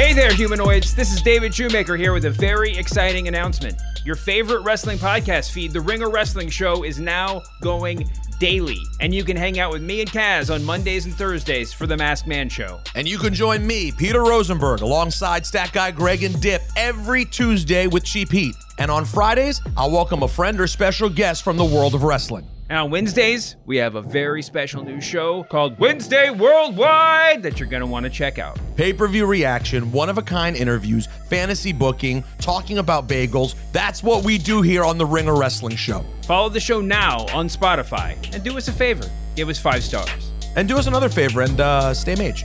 Hey there, humanoids. This is David Shoemaker here with a very exciting announcement. Your favorite wrestling podcast feed, The Ringer Wrestling Show, is now going daily. And you can hang out with me and Kaz on Mondays and Thursdays for The Masked Man Show. And you can join me, Peter Rosenberg, alongside Stat Guy Greg and Dip every Tuesday with Cheap Heat. And on Fridays, I'll welcome a friend or special guest from the world of wrestling. And on Wednesdays, we have a very special new show called Wednesday Worldwide that you're going to want to check out. Pay per view reaction, one of a kind interviews, fantasy booking, talking about bagels. That's what we do here on the Ringer Wrestling Show. Follow the show now on Spotify and do us a favor give us five stars. And do us another favor and uh, stay mage.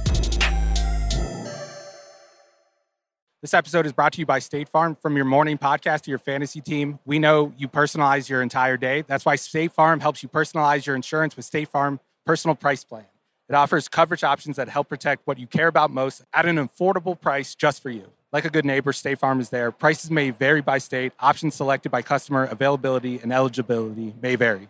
This episode is brought to you by State Farm. From your morning podcast to your fantasy team, we know you personalize your entire day. That's why State Farm helps you personalize your insurance with State Farm Personal Price Plan. It offers coverage options that help protect what you care about most at an affordable price just for you. Like a good neighbor, State Farm is there. Prices may vary by state, options selected by customer, availability, and eligibility may vary.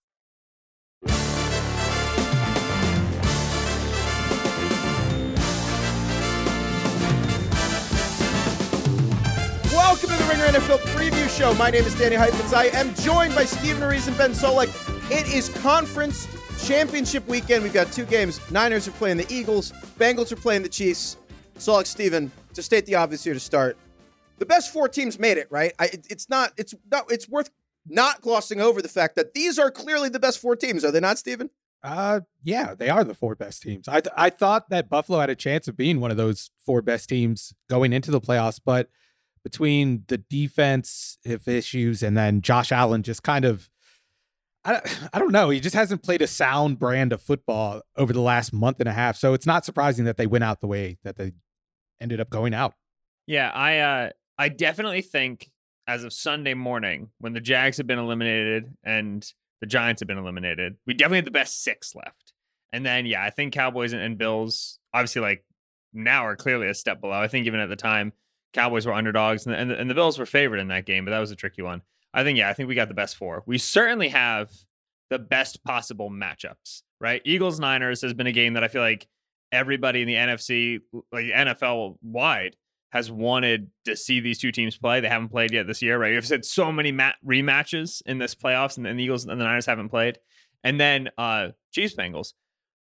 NFL Preview Show. My name is Danny Heifetz. I am joined by Steven Ruiz and Ben Solak. It is conference championship weekend. We've got two games. Niners are playing the Eagles. Bengals are playing the Chiefs. Solak, Steven, to state the obvious here to start, the best four teams made it. Right? I, it, it's not. It's not. It's worth not glossing over the fact that these are clearly the best four teams. Are they not, Steven? Uh, yeah, they are the four best teams. I th- I thought that Buffalo had a chance of being one of those four best teams going into the playoffs, but between the defense if issues and then Josh Allen just kind of I, I don't know. He just hasn't played a sound brand of football over the last month and a half. So it's not surprising that they went out the way that they ended up going out. Yeah, I uh I definitely think as of Sunday morning, when the Jags have been eliminated and the Giants have been eliminated, we definitely had the best six left. And then yeah, I think Cowboys and, and Bills obviously like now are clearly a step below. I think even at the time Cowboys were underdogs and the, and the, and the Bills were favored in that game, but that was a tricky one. I think, yeah, I think we got the best four. We certainly have the best possible matchups, right? Eagles Niners has been a game that I feel like everybody in the NFC, like NFL wide, has wanted to see these two teams play. They haven't played yet this year, right? You've said so many mat- rematches in this playoffs, and, and the Eagles and the Niners haven't played. And then uh Chiefs Bengals,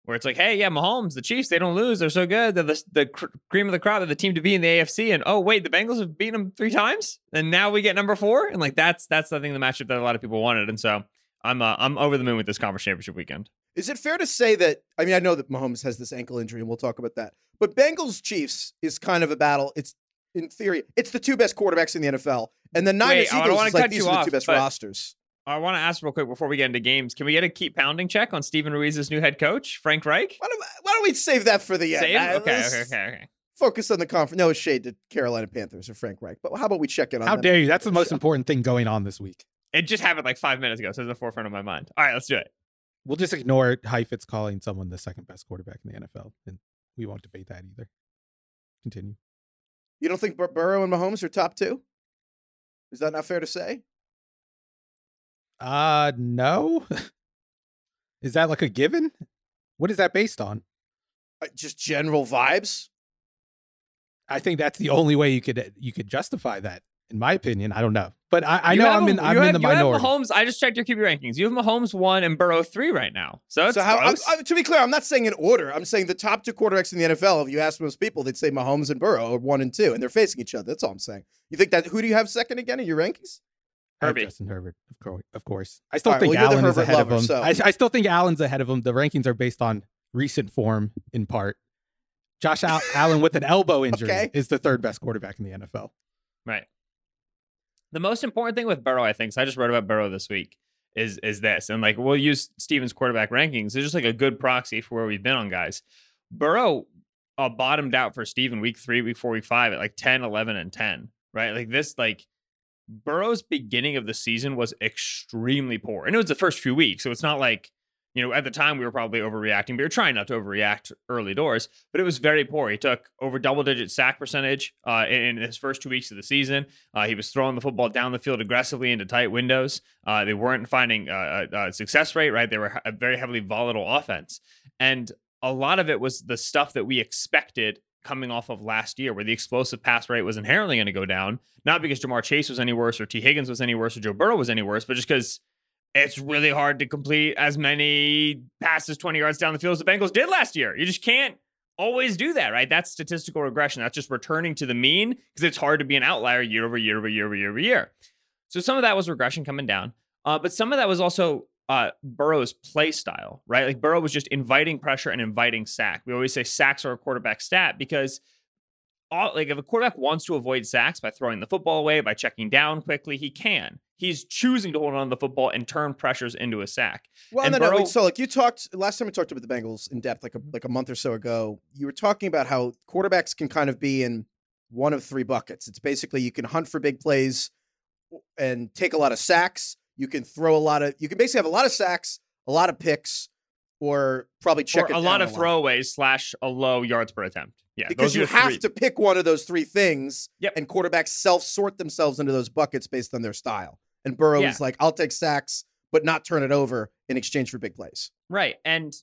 where it's like, hey, yeah, Mahomes, the Chiefs, they don't lose. They're so good. They're the, the cr- cream of the crop. They're the team to be in the AFC. And oh, wait, the Bengals have beaten them three times, and now we get number four. And like that's that's I think the matchup that a lot of people wanted. And so I'm uh, I'm over the moon with this conference championship weekend. Is it fair to say that? I mean, I know that Mahomes has this ankle injury, and we'll talk about that. But Bengals Chiefs is kind of a battle. It's in theory, it's the two best quarterbacks in the NFL, and the Niners Wait, Eagles is like cut these you are the off, two best rosters. I want to ask real quick before we get into games. Can we get a keep pounding check on Steven Ruiz's new head coach, Frank Reich? Why don't, why don't we save that for the end? Save? Uh, Okay, okay, okay, okay. Focus on the conference. No shade to Carolina Panthers or Frank Reich, but how about we check in on How dare you? That's the most Show. important thing going on this week. It just happened like five minutes ago, so it's in the forefront of my mind. All right, let's do it. We'll just ignore Heifetz calling someone the second best quarterback in the NFL, and we won't debate that either. Continue. You don't think Bur- Burrow and Mahomes are top two? Is that not fair to say? Uh, no. is that like a given? What is that based on? Uh, just general vibes. I think that's the only way you could you could justify that, in my opinion. I don't know, but I, I know I'm in a- I'm you in have, the you have. Mahomes. I just checked your QB rankings. You have Mahomes one and Burrow three right now. So it's so how? I, close. I- to be clear, I'm not saying in order. I'm saying the top two quarterbacks in the NFL. If you ask most people, they'd say Mahomes and Burrow are one and two, and they're facing each other. That's all I'm saying. You think that? Who do you have second again in your rankings? I have Herbie. Justin Herbert, of course. Of course, I still All right, think well, you're Allen is ahead lover, of him. so- I, I still think Allen's ahead of him. The rankings are based on recent form, in part. Josh Al- Allen with an elbow injury Okay. is the third best quarterback in the NFL. right. The most important thing with Burrow, I think, so I just wrote about Burrow this week, is is this. And like we'll use Steven's quarterback rankings. It's just like a good proxy for where we've been on guys. Burrow uh, bottomed out for Steven week three, week four, week five at like 10, 11, and 10, right? Like this, like Burrow's beginning of the season was extremely poor. And it was the first few weeks. So it's not like, you know, at the time we were probably overreacting. But we were trying not to overreact early doors, but it was very poor. He took over double digit sack percentage uh, in, in his first two weeks of the season. Uh, he was throwing the football down the field aggressively into tight windows. Uh, they weren't finding a, a success rate, right? They were a very heavily volatile offense. And a lot of it was the stuff that we expected coming off of last year, where the explosive pass rate was inherently going to go down, not because Ja'Marr Chase was any worse or Tee Higgins was any worse or Joe Burrow was any worse, but just because it's really hard to complete as many passes 20 yards down the field as the Bengals did last year. You just can't always do that, right? That's statistical regression. That's just returning to the mean because it's hard to be an outlier year over year over year over year over year. So some of that was regression coming down, uh, but some of that was also uh, Burrow's play style, right? Like Burrow was just inviting pressure and inviting sack. We always say sacks are a quarterback stat because all, like if a quarterback wants to avoid sacks by throwing the football away, by checking down quickly, he can. He's choosing to hold on to the football and turn pressures into a sack. Well, and no, no, Burrow- wait, so like you talked last time we talked about the Bengals in depth, like a like a month or so ago. You were talking about how quarterbacks can kind of be in one of three buckets. It's basically you can hunt for big plays and take a lot of sacks. You can throw a lot of. You can basically have a lot of sacks, a lot of picks, or probably check or a lot of throwaways slash a low yards per attempt. Yeah, because you have three. to pick one of those three things. Yep. And quarterbacks self sort themselves into those buckets based on their style. And Burrow Yeah. is like, I'll take sacks, but not turn it over in exchange for big plays. Right. And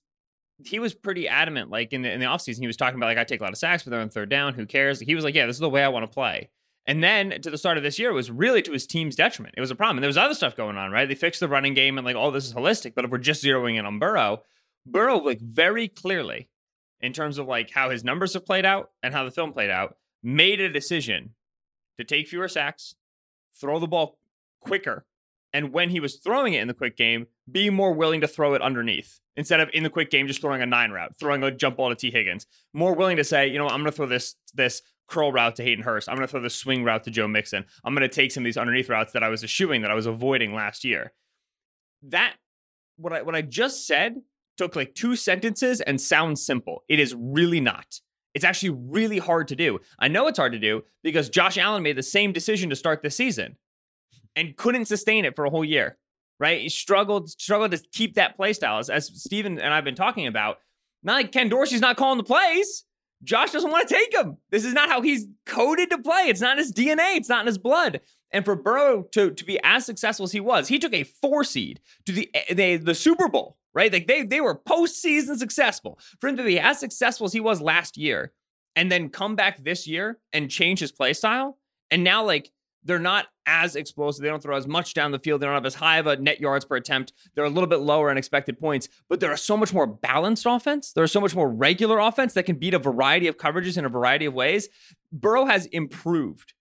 he was pretty adamant, like in the in the offseason, he was talking about like I take a lot of sacks, but they're on third down. Who cares? He was like, Yeah, this is the way I want to play. And then to the start of this year, it was really to his team's detriment. It was a problem. And there was other stuff going on, right? They fixed the running game and like, oh, this is holistic. But if we're just zeroing in on Burrow, Burrow, like very clearly, in terms of like how his numbers have played out and how the film played out, made a decision to take fewer sacks, throw the ball quicker, and when he was throwing it in the quick game, be more willing to throw it underneath instead of in the quick game just throwing a nine route, throwing a jump ball to Tee Higgins. More willing to say, you know, I'm going to throw this this curl route to Hayden Hurst. I'm going to throw the swing route to Joe Mixon. I'm going to take some of these underneath routes that I was eschewing that I was avoiding last year. That what I what I just said took like two sentences and sounds simple. It is really not. It's actually really hard to do. I know it's hard to do because Josh Allen made the same decision to start this season and couldn't sustain it for a whole year. Right? He struggled struggled to keep that play style as, as Steven and I've been talking about. Not like Ken Dorsey's not calling the plays. Josh doesn't want to take him. This is not how he's coded to play. It's not his DNA. It's not in his blood. And for Burrow to, to be as successful as he was, he took a four seed to the the, the Super Bowl, right? Like they they were postseason successful. For him to be as successful as he was last year, and then come back this year and change his play style, and now like they're not as explosive. They don't throw as much down the field. They don't have as high of a net yards per attempt. They're a little bit lower in expected points, but they're a so much more balanced offense. They're so much more regular offense that can beat a variety of coverages in a variety of ways. Burrow has improved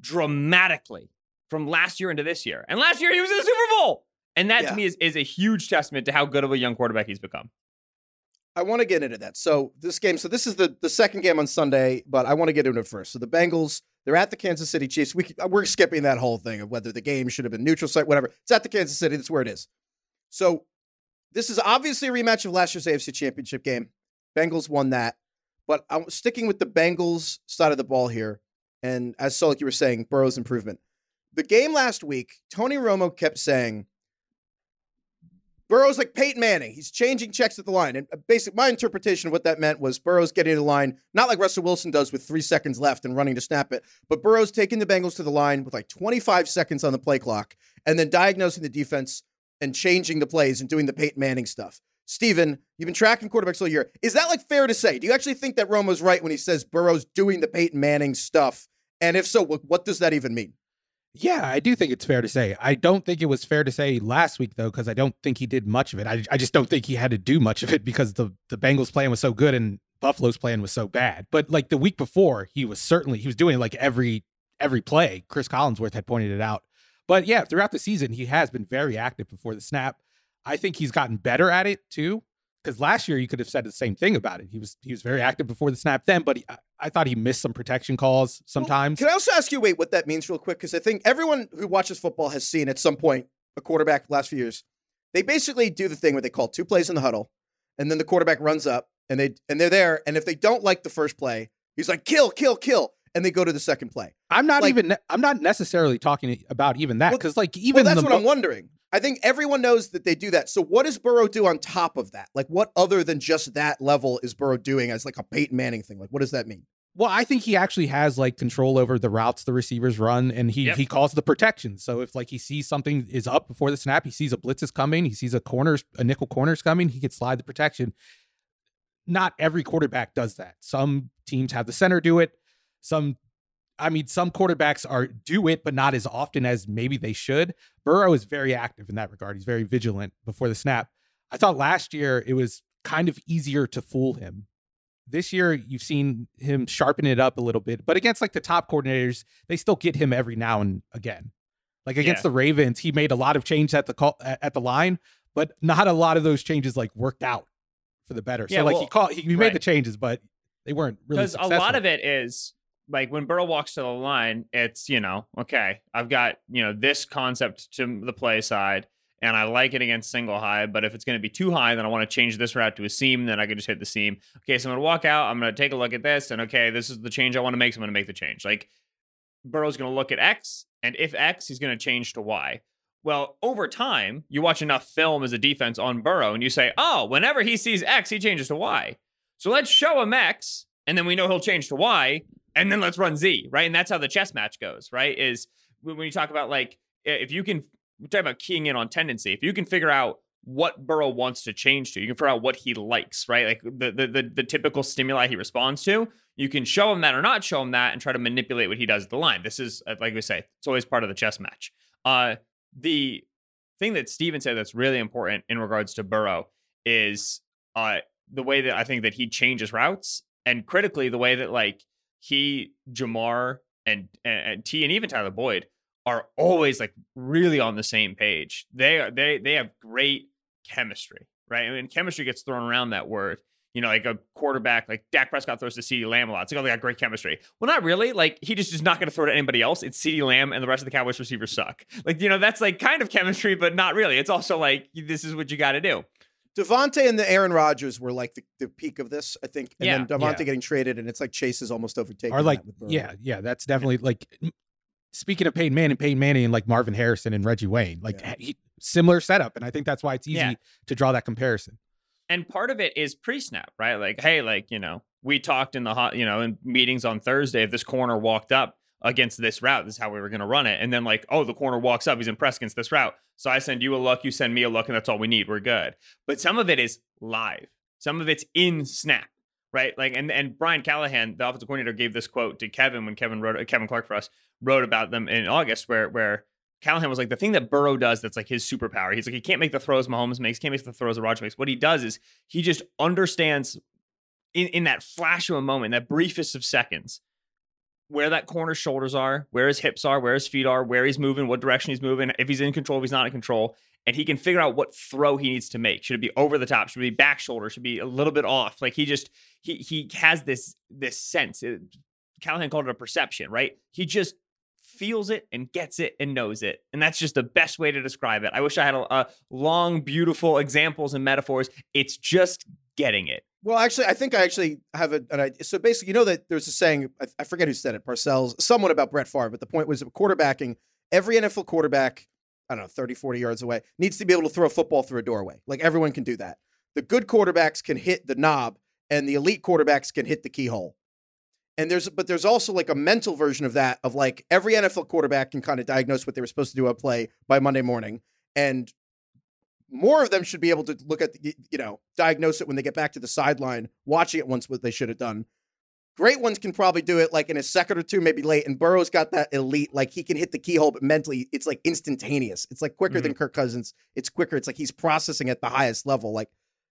dramatically from last year into this year. And last year he was in the Super Bowl. And that Yeah. to me is, is a huge testament to how good of a young quarterback he's become. I want to get into that. So this game, so this is the the second game on Sunday, but I want to get into it first. So the Bengals, they're at the Kansas City Chiefs. We, uh, we're skipping that whole thing of whether the game should have been neutral site, whatever. It's at the Kansas City. That's where it is. So this is obviously a rematch of last year's AFC Championship game. Bengals won that, but I'm sticking with the Bengals side of the ball here. And as Solak, you were saying, Burrow's improvement. The game last week, Tony Romo kept saying Burrow's like Peyton Manning. He's changing checks at the line. And uh, basically, my interpretation of what that meant was Burrow's getting to the line, not like Russell Wilson does with three seconds left and running to snap it, but Burrow's taking the Bengals to the line with like 25 seconds on the play clock and then diagnosing the defense and changing the plays and doing the Peyton Manning stuff. Steven, you've been tracking quarterbacks all year. Is that like fair to say? Do you actually think that Romo's right when he says Burrow's doing the Peyton Manning stuff? And if so, what does that even mean? Yeah, I do think it's fair to say. I don't think it was fair to say last week though, because I don't think he did much of it. I, I just don't think he had to do much of it because the the Bengals plan was so good and Buffalo's plan was so bad. But like the week before, he was certainly he was doing like every every play. Chris Collinsworth had pointed it out. But yeah, throughout the season, he has been very active before the snap. I think he's gotten better at it too. Because last year you could have said the same thing about it. He was he was very active before the snap then, but he, I, I thought he missed some protection calls sometimes. Can I also ask you, wait, what that means real quick? Because I think everyone who watches football has seen at some point a quarterback the last few years. They basically do the thing where they call two plays in the huddle, and then the quarterback runs up and they and they're there. And if they don't like the first play, he's like, kill, kill, kill. And they go to the second play. I'm not like- even I'm not necessarily talking about even that Well- because like Well, even that's the what mo- I'm wondering. I think everyone knows that they do that. So what does Burrow do on top of that? Like what other than just that level is Burrow doing as like a Peyton Manning thing? Like what does that mean? Well, I think he actually has like control over the routes the receivers run, and he Yep. he calls the protection. So if like he sees something is up before the snap, he sees a blitz is coming, he sees a corners a nickel corners coming, he can slide the protection. Not every quarterback does that. Some teams have the center do it. Some, I mean, some quarterbacks are do it, but not as often as maybe they should. Burrow is very active in that regard. He's very vigilant before the snap. I thought last year it was kind of easier to fool him this year you've seen him sharpen it up a little bit but against like the top coordinators they still get him every now and again like against Yeah. the ravens he made a lot of changes at the call at at the line but not a lot of those changes like worked out for the better Yeah, so like well, he called he, he made right. the changes but they weren't really because a lot of it is like when Burrow walks to the line, it's you know, okay, I've got you know this concept to the play side, and I like it against single high. But if it's going to be too high, then I want to change this route to a seam. Then I can just hit the seam. Okay, so I'm going to walk out. I'm going to take a look at this, and okay, this is the change I want to make. So I'm going to make the change. Like Burrow's going to look at X, and if X, he's going to change to Y. Well, over time, you watch enough film as a defense on Burrow, and you say, oh, whenever he sees X, he changes to Y. So let's show him X, and then we know he'll change to Y, and then let's run Z, right? And that's how the chess match goes, right? Is when you talk about like if you can we talk about keying in on tendency, if you can figure out what Burrow wants to change to, you can figure out what he likes, right? Like the the the, the typical stimuli he responds to. You can show him that or not show him that, and try to manipulate what he does at the line. This is uh, like we say, it's always part of the chess match. Uh, the thing that Steven said that's really important in regards to Burrow is uh the way that I think that he changes routes, and critically the way that like he, Ja'Marr, and and, and T, and even Tyler Boyd are always like really on the same page. They are they they have great chemistry, right? I mean, chemistry gets thrown around that word. You know, like a quarterback, like Dak Prescott throws to CeeDee Lamb a lot. It's like, oh, they got great chemistry. Well, not really. Like, he just is not going to throw to anybody else. It's CeeDee Lamb and the rest of the Cowboys receivers suck. Like, you know, that's like kind of chemistry, but not really. It's also like, this is what you got to do. Davante and the Aaron Rodgers were like the, the peak of this, I think. And Yeah. then Davante Yeah. getting traded, and it's like Chase is almost overtaken. or like that with Burrow. yeah yeah that's definitely like speaking of Peyton Manning Peyton Manning and like Marvin Harrison and Reggie Wayne like Yeah. he, similar setup and I think that's why it's easy Yeah. to draw that comparison and part of it is pre-snap, right? Like, hey, like you know, we talked in the hot, you know, in meetings on Thursday. If this corner walked up against this route, this is how we were going to run it. And then like, oh, the corner walks up, he's impressed against this route. So I send you a look, you send me a look, and that's all we need. We're good. But some of it is live. Some of it's in snap, right? Like, and and Brian Callahan, the offensive coordinator, gave this quote to Kevin when Kevin wrote Kevin Clark for us wrote about them in August, where where Callahan was like, the thing that Burrow does that's like his superpower. He's like, he can't make the throws Mahomes makes, can't make the throws that Rodgers makes. What he does is he just understands in, in that flash of a moment, that briefest of seconds, where that corner's shoulders are, where his hips are, where his feet are, where he's moving, what direction he's moving, if he's in control, if he's not in control. And he can figure out what throw he needs to make. Should it be over the top? Should it be back shoulder? Should be a little bit off? Like he just he he has this this sense. It, Callahan called it a perception, right? He just feels it and gets it and knows it. And that's just the best way to describe it. I wish I had a, a long, beautiful examples and metaphors. It's just getting it. Well, actually, I think I actually have a, an idea. So basically, you know that there's a saying, I, I forget who said it, Parcells, someone about Brett Favre, but the point was quarterbacking, every NFL quarterback, I don't know, 30, 40 yards away, needs to be able to throw a football through a doorway. Like everyone can do that. The good quarterbacks can hit the knob, and the elite quarterbacks can hit the keyhole. And there's, but there's also like a mental version of that, of like every NFL quarterback can kind of diagnose what they were supposed to do at play by Monday morning. And more of them should be able to look at the, you know diagnose it when they get back to the sideline watching it once what they should have done. Great ones can probably do it like in a second or two maybe late and burrow's got that elite like he can hit the keyhole but mentally it's like instantaneous. It's like quicker than mm-hmm. kirk cousins. It's quicker. It's like he's processing at the highest level like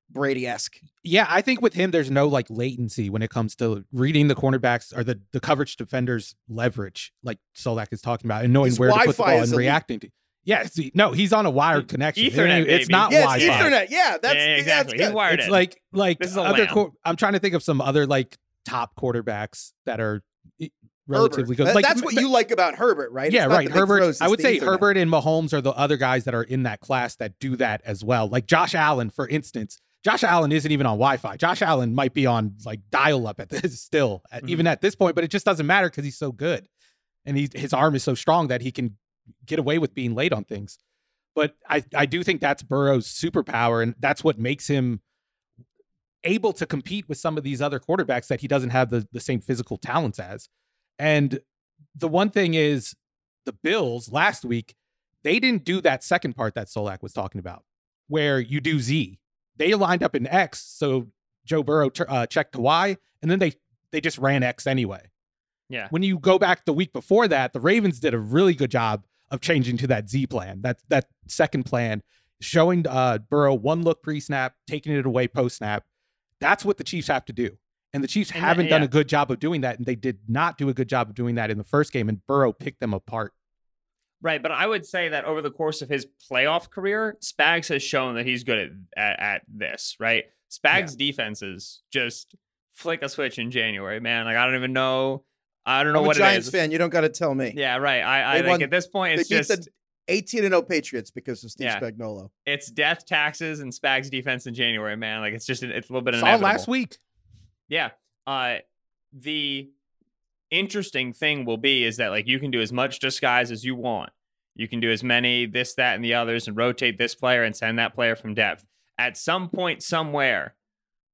brady-esque. Yeah, I think with him, there's no like latency when it comes to reading the cornerbacks or the, the coverage defenders' leverage, like Solak is talking about, and knowing His where to put the Wi-Fi ball and elite. reacting to. Yeah, see, no, he's on a wired connection. Ethernet, ain't- it's baby. not Yeah, Wi-Fi. it's Ethernet. Yeah, that's yeah, yeah, exactly. That's He's wired It's in. like like This is a other. lamb. Qu- I'm trying to think of some other like top quarterbacks that are relatively good. Like that's what m- you like about Herbert, right? Yeah, right. Herbert. throws, I would say Ethernet. Herbert and Mahomes are the other guys that are in that class that do that as well. Like Josh Allen, for instance. Josh Allen isn't even on Wi-Fi. Josh Allen might be on like dial-up at this still, at, Mm-hmm. even at this point, but it just doesn't matter because he's so good, and he his arm is so strong that he can get away with being late on things. But I I do think that's Burrow's superpower, and that's what makes him able to compete with some of these other quarterbacks that he doesn't have the, the same physical talents as. And the one thing is, the Bills last week, they didn't do that second part that Solak was talking about, where you do Z. They lined up in X, so Joe Burrow uh, checked to Y, and then they they just ran X anyway. Yeah. When you go back the week before that, the Ravens did a really good job of changing to that Z plan, that that second plan, showing uh, Burrow one look pre snap, taking it away post snap. That's what the Chiefs have to do. And the Chiefs And haven't done yeah. a good job of doing that. And they did not do a good job of doing that in the first game. And Burrow picked them apart. Right, but I would say that over the course of his playoff career, Spags has shown that he's good at at, at this. Right, Spags' defenses just flick a switch in January. Man, like I don't even know. I don't know I'm a Giants it is. fan. You don't got to tell me. Yeah, right. I, I They think won- at this point they it's beat just the 18 and 0 Patriots because of Steve Yeah. Spagnuolo. it's death, taxes, and Spags' defense in January. Man, like it's just it's a little bit Saw inevitable. last week. Yeah. Uh the interesting thing will be is that like you can do as much disguise as you want. You can do as many this, that, and the others and rotate this player and send that player from depth. At some point, somewhere,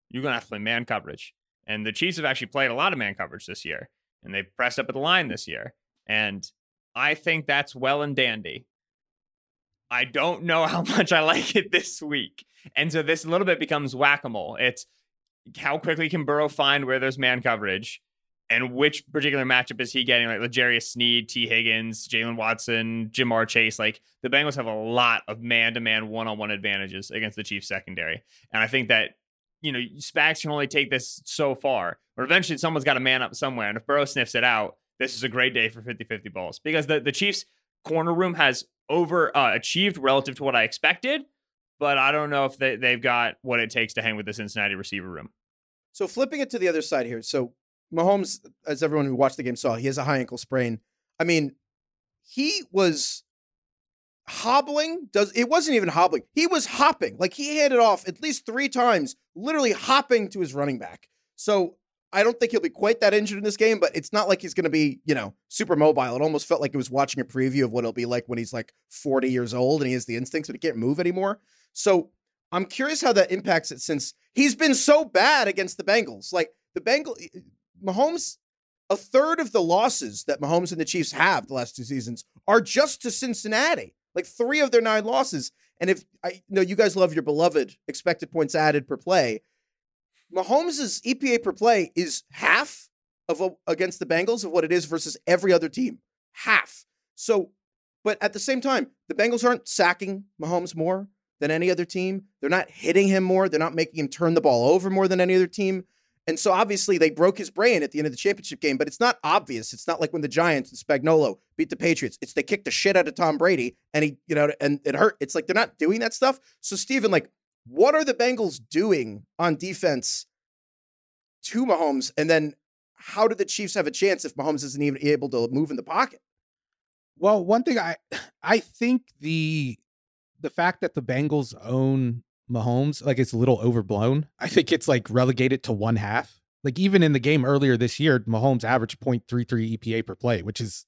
you're gonna have to play man coverage. And the Chiefs have actually played a lot of man coverage this year. And they've pressed up at the line this year. And I think that's well and dandy. I don't know how much I like it this week. And so this a little bit becomes whack-a-mole. It's how quickly can Burrow find where there's man coverage and which particular matchup is he getting? Like L'Jarius Sneed, Tee Higgins, Jaylen Watson, Ja'Marr Chase. Like the Bengals have a lot of man to man one on one advantages against the Chiefs secondary. And I think that, you know, Spags can only take this so far, but eventually someone's got to man up somewhere. And if Burrow sniffs it out, this is a great day for 50 50 balls because the, the Chiefs corner room has over uh, achieved relative to what I expected. But I don't know if they, they've got what it takes to hang with the Cincinnati receiver room. So flipping it to the other side here. So Mahomes, as everyone who watched the game saw, he has a high ankle sprain. I mean, he was hobbling. Does it wasn't even hobbling. He was hopping. Like he handed off at least three times, literally hopping to his running back. So I don't think he'll be quite that injured in this game, but it's not like he's going to be, you know, super mobile. It almost felt like it was watching a preview of what it'll be like when he's like 40 years old and he has the instincts, but he can't move anymore. So I'm curious how that impacts it since he's been so bad against the Bengals. Like the Bengal eh, Mahomes, a third of the losses that Mahomes and the Chiefs have the last two seasons are just to Cincinnati. Like three of their nine losses. And if I know you guys love your beloved expected points added per play, Mahomes' EPA per play is half of a, against the Bengals of what it is versus every other team. Half. So, but at the same time, the Bengals aren't sacking Mahomes more than any other team. They're not hitting him more. They're not making him turn the ball over more than any other team. And so obviously they broke his brain at the end of the championship game, but it's not obvious. It's not like when the Giants and Spagnuolo beat the Patriots. It's they kicked the shit out of Tom Brady and he, you know, and it hurt. It's like they're not doing that stuff. So Steven, like, what are the Bengals doing on defense to Mahomes? And then how do the Chiefs have a chance if Mahomes isn't even able to move in the pocket? Well, one thing I I think the the fact that the Bengals own Mahomes like it's a little overblown. I think it's like relegated to one half. Like even in the game earlier this year, Mahomes averaged 0.33 EPA per play, which is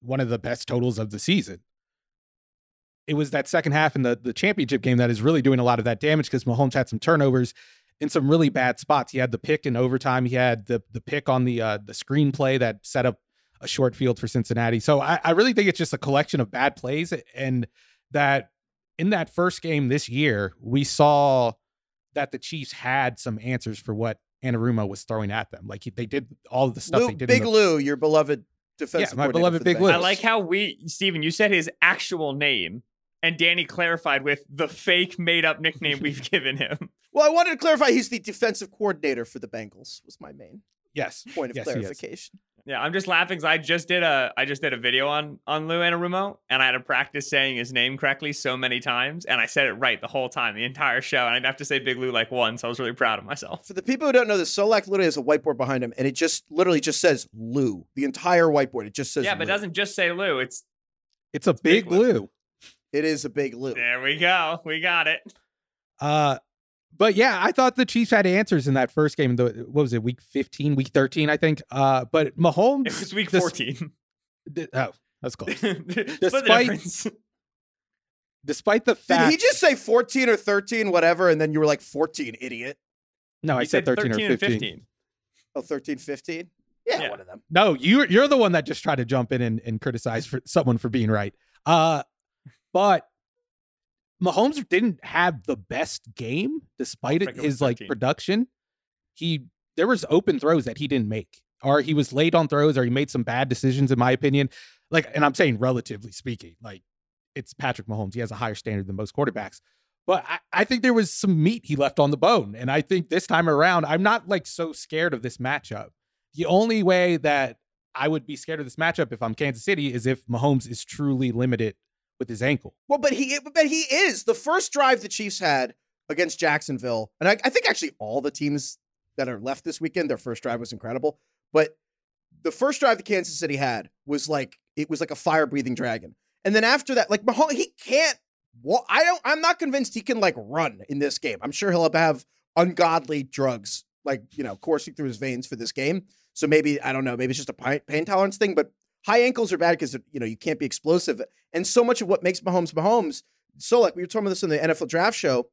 one of the best totals of the season. It was that second half in the the championship game that is really doing a lot of that damage because Mahomes had some turnovers in some really bad spots. He had the pick in overtime. He had the the pick on the uh, the screenplay that set up a short field for Cincinnati. So I, I really think it's just a collection of bad plays and that in that first game this year, we saw that the Chiefs had some answers for what Anarumo was throwing at them. Like they did all of the stuff Lou, they did. Big the, Lou, your beloved defensive my coordinator beloved for the Big Lou. I like how we, Steven, you said his actual name, and Danny clarified with the fake made up nickname we've given him. Well, I wanted to clarify he's the defensive coordinator for the Bengals, was my main yes, point of Yes, clarification. Yeah, I'm just laughing because I just did a I just did a video on on Lou Anarumo, and I had to practice saying his name correctly so many times, and I said it right the whole time, the entire show, and I didn't have to say Big Lou like once. I was really proud of myself. For the people who don't know this, Solak literally has a whiteboard behind him, and it just literally just says Lou. The entire whiteboard. It just says Yeah, but it doesn't just say Lou. It's It's a big big Lou. Lou. It is a big Lou. there we go, we got it. Uh, but yeah, I thought the Chiefs had answers in that first game. The what was it, week fifteen, week thirteen, I think. Uh, but Mahomes, It was week This- 14. di- oh, that's close. Despite- Despite the fact, Did he just say 14 or 13, whatever, and then you were like 14, idiot? no, I He said thirteen or and fifteen. Oh, 13, 15? Yeah, Yeah. one of them. No, you're you're the one that just tried to jump in and, and criticize for someone for being right. Uh, but Mahomes didn't have the best game despite it, his like 13. production. He there was open throws that he didn't make, or he was late on throws, or he made some bad decisions, in my opinion. Like, and I'm saying relatively speaking, like it's Patrick Mahomes. He has a higher standard than most quarterbacks. But I, I think there was some meat he left on the bone. And I think this time around, I'm not like so scared of this matchup. The only way that I would be scared of this matchup if I'm Kansas City is if Mahomes is truly limited with his ankle. Well, but he but he is. The first drive the Chiefs had against Jacksonville, and I, I think actually all the teams that are left this weekend, their first drive was incredible. But the first drive the Kansas City had was like it was like a fire breathing dragon. And then after that, like Mahomes, he can't. Well, I don't. I'm not convinced he can like run in this game. I'm sure he'll have ungodly drugs like you know coursing through his veins for this game. So maybe I don't know. Maybe it's just a pain tolerance thing. But high ankles are bad because you know you can't be explosive. And so much of what makes Mahomes Mahomes. So like we were talking about this in the NFL draft show.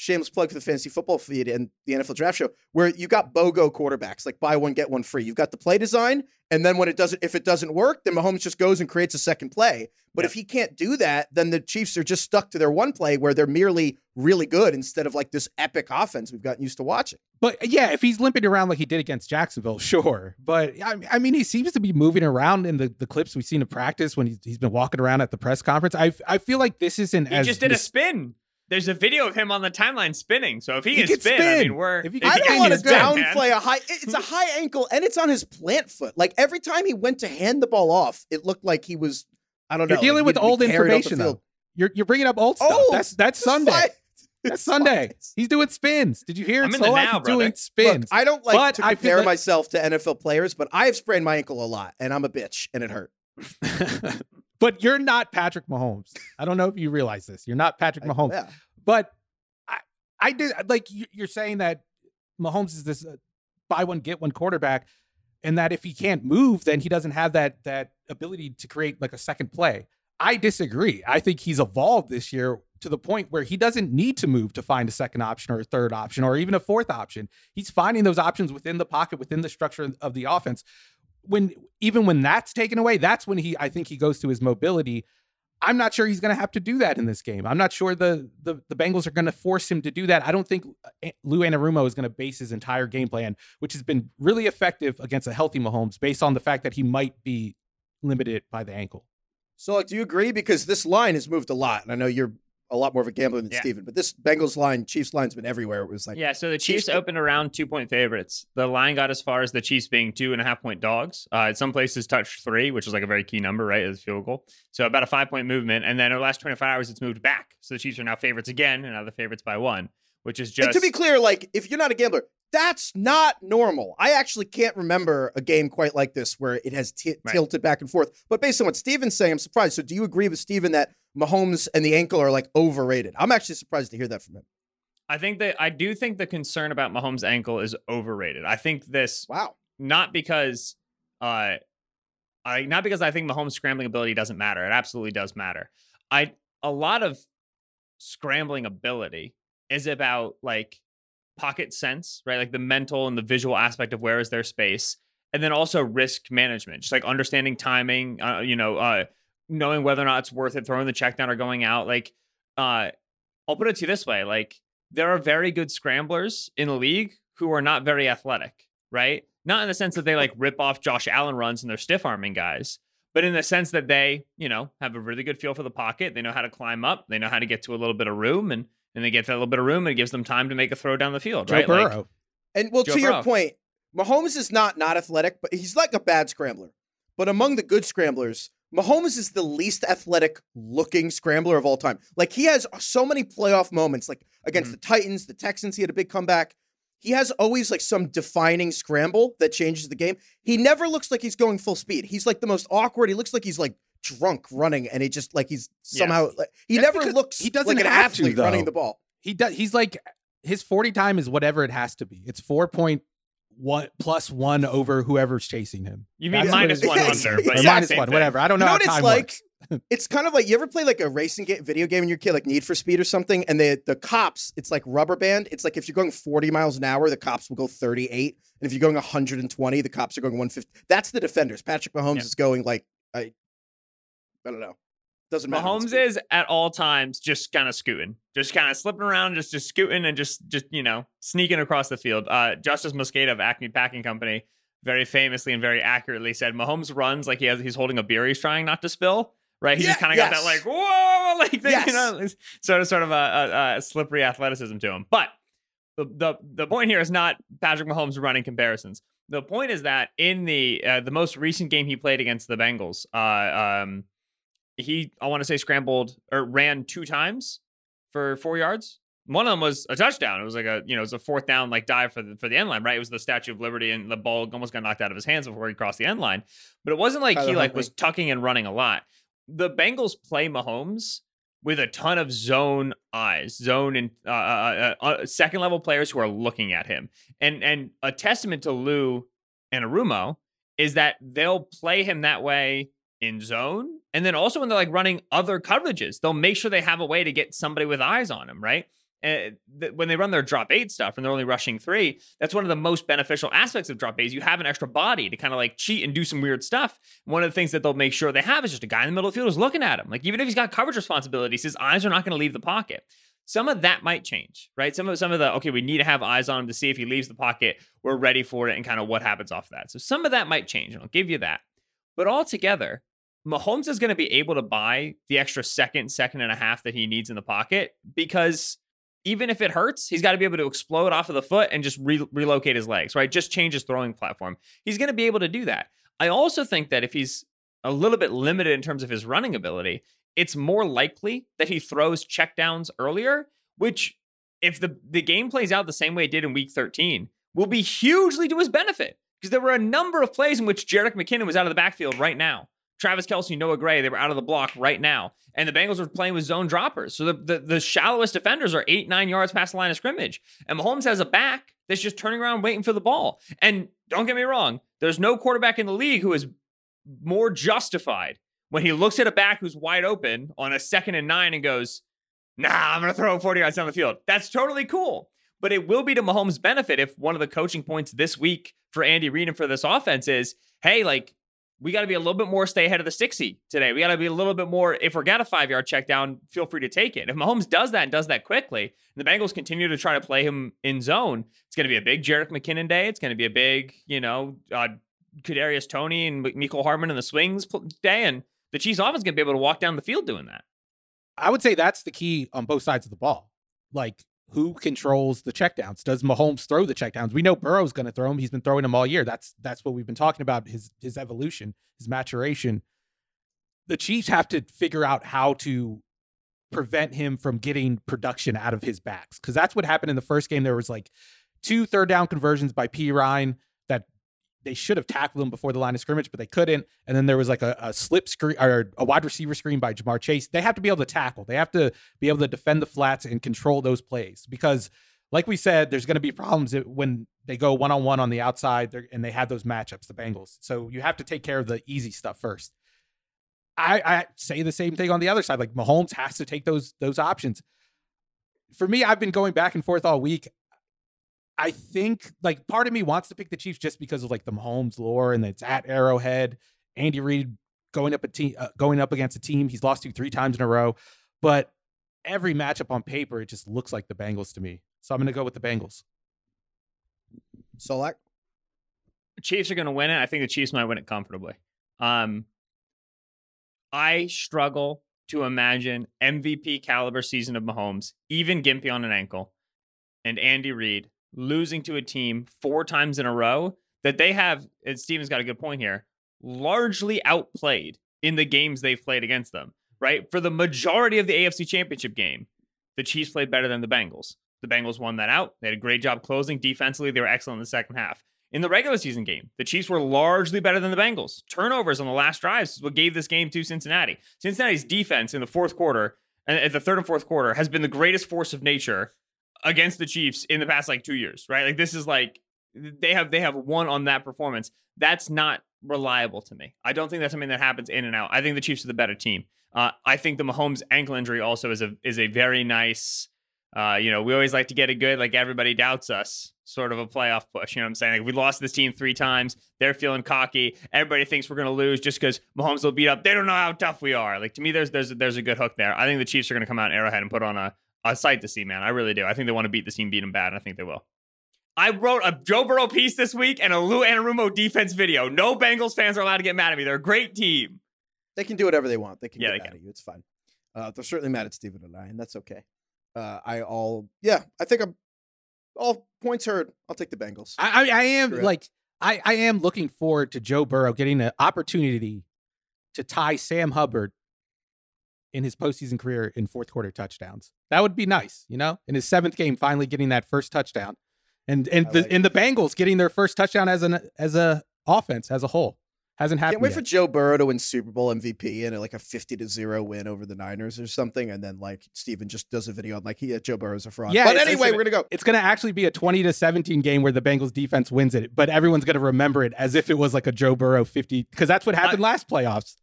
Shameless plug for the fantasy football feed and the NFL draft show, where you got BOGO quarterbacks, like buy one, get one free. You've got the play design, and then when it doesn't, if it doesn't work, then Mahomes just goes and creates a second play. But if he can't do that, then the Chiefs are just stuck to their one play where they're merely really good instead of like this epic offense we've gotten used to watching. But yeah, if he's limping around like he did against Jacksonville, sure. But I, I mean, he seems to be moving around in the, the clips we've seen in practice when he's, he's been walking around at the press conference. I I feel like this isn't He as just did a spin. There's a video of him on the timeline spinning. So if he, He can can spin, I mean, we're. If he if can I don't want to he's man. downplay a high. It's a high ankle, and it's on his plant foot. Like every time he went to hand the ball off, it looked like he was. I don't know. You're dealing like with old carried up the information though. You're you're bringing up old stuff. Oh, that's that's It's Sunday. fine. That's Sunday. He's doing spins. Did you hear? I'm it? in the now, doing spins. Look, I don't like But to I compare like- myself to NFL players, but I have sprained my ankle a lot, and I'm a bitch, and it hurt. but you're not Patrick Mahomes. I don't know if you realize this. You're not Patrick I- Mahomes. yeah. But I, I did like you- you're saying that Mahomes is this uh, buy one get one quarterback, and that if he can't move, then he doesn't have that that ability to create like a second play. I disagree. I think he's evolved this year to the point where he doesn't need to move to find a second option or a third option or even a fourth option. He's finding those options within the pocket, within the structure of the offense. When even when that's taken away, that's when he I think he goes to his mobility. I'm not sure he's going to have to do that in this game. I'm not sure the the, the Bengals are going to force him to do that. I don't think uh, Lou Anarumo is going to base his entire game plan, which has been really effective against a healthy Mahomes, based on the fact that he might be limited by the ankle. So, like, do you agree? Because this line has moved a lot, and I know you're a lot more of a gambler than Yeah. Steven, but this Bengals line, Chiefs line's been everywhere. It was like, Yeah, so the Chiefs- Chiefs opened around two point favorites. The line got as far as the Chiefs being two and a half point dogs. Uh, in some places, touched three, which is like a very key number, right? As a field goal. So about a five point movement. And then over the last 24 hours, it's moved back. So the Chiefs are now favorites again, and now the favorites by one, which is just. And to be clear, like if you're not a gambler, that's not normal. I actually can't remember a game quite like this where it has t- Right. tilted back and forth. But based on what Steven's saying, I'm surprised. So do you agree with Steven that Mahomes and the ankle are like overrated? I'm actually surprised to hear that from him. I think that I do think the concern about Mahomes' ankle is overrated. I think this Wow. not because uh I not because I think Mahomes' scrambling ability doesn't matter. It absolutely does matter. I a lot of scrambling ability is about like pocket sense, right? Like the mental and the visual aspect of where is their space, and then also risk management, just like understanding timing. Uh, you know, uh, knowing whether or not it's worth it throwing the check down or going out. Like, uh, I'll put it to you this way: like there are very good scramblers in the league who are not very athletic, right? Not in the sense that they like rip off Josh Allen runs and they're stiff arming guys, but in the sense that they, you know, have a really good feel for the pocket. They know how to climb up. They know how to get to a little bit of room, and and they get that little bit of room, and it gives them time to make a throw down the field, Joe right? Like, Burrow. And well, Joe to your point, Mahomes is not not athletic, but he's like a bad scrambler. But among the good scramblers, Mahomes is the least athletic looking scrambler of all time. Like he has so many playoff moments, like against Mhm. the Titans, the Texans, he had a big comeback. He has always like some defining scramble that changes the game. He never looks like he's going full speed. He's like the most awkward. He looks like he's like drunk running, and it just like he's somehow like he That's never looks he doesn't like an have to, running the ball. He does. He's like his forty time is whatever it has to be. It's four point one plus one over whoever's chasing him. You mean That's what minus it is. one Yeah, under, but yeah, one, thing. whatever. I don't know, You know how what it's like? works. It's kind of like you ever play like a racing game, video game in your kid, like Need for Speed or something, and the the cops, it's like rubber band. It's like if you're going 40 miles an hour, the cops will go 38, and if you're going 120, the cops are going 150. That's the defenders. Patrick Mahomes Yeah. is going like I, I don't know. Doesn't matter. Mahomes is at all times just kind of scooting, just kind of slipping around, just just scooting and just just you know sneaking across the field. Uh, Justis Mosqueda of Acme Packing Company very famously and very accurately said Mahomes runs like he has he's holding a beer he's trying not to spill. Right, he just kind of got that like whoa, like thing, Yes. you know, sort of sort of a, a, a slippery athleticism to him. But the, the the point here is not Patrick Mahomes running comparisons. The point is that in the uh, the most recent game he played against the Bengals, uh, um, he I want to say scrambled or ran two times for four yards. One of them was a touchdown. It was like a you know it was a fourth down like dive for the for the end line. Right, it was the Statue of Liberty, and the ball almost got knocked out of his hands before he crossed the end line. But it wasn't like he like was tucking and running a lot. The Bengals play Mahomes with a ton of zone eyes, zone and uh, uh, uh, uh, second level players who are looking at him. And and a testament to Lou Anarumo is that they'll play him that way in zone, and then also when they're like running other coverages, they'll make sure they have a way to get somebody with eyes on them, right? Uh, th- when they run their drop eight stuff and they're only rushing three, that's one of the most beneficial aspects of drop eight. Is you have an extra body to kind of like cheat and do some weird stuff. One of the things that they'll make sure they have is just a guy in the middle of the field who's looking at him. Like even if he's got coverage responsibilities, his eyes are not going to leave the pocket. Some of that might change, right? Some of some of the okay, we need to have eyes on him to see if he leaves the pocket. We're ready for it, and kind of what happens off that. So some of that might change, and I'll give you that. But altogether, Mahomes is going to be able to buy the extra second, second and a half that he needs in the pocket because even if it hurts, he's got to be able to explode off of the foot and just re- relocate his legs, right? Just change his throwing platform. He's going to be able to do that. I also think that if he's a little bit limited in terms of his running ability, it's more likely that he throws checkdowns earlier, which if the, the game plays out the same way it did in week 13, will be hugely to his benefit. Because there were a number of plays in which Jerick McKinnon was out of the backfield right now. Travis Kelce, Noah Gray, they were out of the block right now. And the Bengals were playing with zone droppers. So the, the, the shallowest defenders are eight, nine yards past the line of scrimmage. And Mahomes has a back that's just turning around waiting for the ball. And don't get me wrong, there's no quarterback in the league who is more justified when he looks at a back who's wide open on a second and nine and goes, nah, I'm going to throw 40 yards down the field. That's totally cool. But it will be to Mahomes' benefit if one of the coaching points this week for Andy Reid and for this offense is, hey, like, we got to be a little bit more stay ahead of the 60 today. We got to be a little bit more, if we're got a five yard check down, feel free to take it. If Mahomes does that and does that quickly, and the Bengals continue to try to play him in zone, it's going to be a big Jerick McKinnon day. It's going to be a big, you know, uh, Kadarius Toney and Mecole Hardman in the swings day. And the Chiefs offense is going to be able to walk down the field doing that. I would say that's the key on both sides of the ball. Like, who controls the checkdowns? Does Mahomes throw the checkdowns? We know Burrow's going to throw them. He's been throwing them all year. That's that's what we've been talking about. His his evolution, his maturation. The Chiefs have to figure out how to prevent him from getting production out of his backs because that's what happened in the first game. There was like two third down conversions by Perine they should have tackled him before the line of scrimmage, but they couldn't. And then there was like a, a slip screen or a wide receiver screen by Ja'Marr Chase. They have to be able to tackle. They have to be able to defend the flats and control those plays because, like we said, there's going to be problems when they go one on one on the outside and they have those matchups, the Bengals. So you have to take care of the easy stuff first. I, I say the same thing on the other side. Like Mahomes has to take those those options. For me, I've been going back and forth all week. I think like part of me wants to pick the Chiefs just because of like the Mahomes lore and it's at Arrowhead. Andy Reid going up a team, uh, going up against a team he's lost to three times in a row, but every matchup on paper it just looks like the Bengals to me. So I'm going to go with the Bengals. Solak. Chiefs are going to win it. I think the Chiefs might win it comfortably. Um, I struggle to imagine MVP caliber season of Mahomes, even Gimpy on an ankle, and Andy Reid losing to a team four times in a row that they have, and Steven's got a good point here, largely outplayed in the games they've played against them, right? For the majority of the AFC Championship game, the Chiefs played better than the Bengals. The Bengals won that out. They had a great job closing. Defensively, they were excellent in the second half. In the regular season game, the Chiefs were largely better than the Bengals. Turnovers on the last drives is what gave this game to Cincinnati. Cincinnati's defense in the fourth quarter, and at the third and fourth quarter, has been the greatest force of nature against the Chiefs in the past like two years, right? Like this is like they have they have won on that performance. That's not reliable to me. I don't think that's something that happens in and out. I think the Chiefs are the better team. Uh, I think the Mahomes ankle injury also is a is a very nice. Uh, you know, we always like to get a good, like everybody doubts us, sort of a playoff push. You know what I'm saying? Like we lost this team three times. They're feeling cocky. Everybody thinks we're gonna lose just because Mahomes will beat up. They don't know how tough we are. Like to me, there's there's there's a good hook there. I think the Chiefs are gonna come out in Arrowhead and put on a a sight to see, man. I really do. I think they want to beat the team, beat them bad, and I think they will. I wrote a Joe Burrow piece this week and a Lou Anarumo defense video. No Bengals fans are allowed to get mad at me. They're a great team. They can do whatever they want. They can Yeah, get they mad can. at you. It's fine. Uh, they're certainly mad at Stephen and I, and that's okay. Uh, I all yeah. I think I'm all points heard. I'll take the Bengals. I, I, I am Correct. like I, I am looking forward to Joe Burrow getting an opportunity to tie Sam Hubbard in his postseason career in fourth quarter touchdowns. That would be nice, you know, in his seventh game, finally getting that first touchdown, and and I the like and the Bengals getting their first touchdown as an as a offense as a whole hasn't happened. Can't wait yet. for Joe Burrow to win Super Bowl MVP and like a fifty to zero win over the Niners or something, and then like Steven just does a video on like, yeah, uh, Joe Burrow's a fraud. Yeah, but anyway, we're gonna go. it's going to actually be a 20 to 17 game where the Bengals defense wins it, but everyone's going to remember it as if it was like a Joe Burrow 50 because that's what happened last playoffs.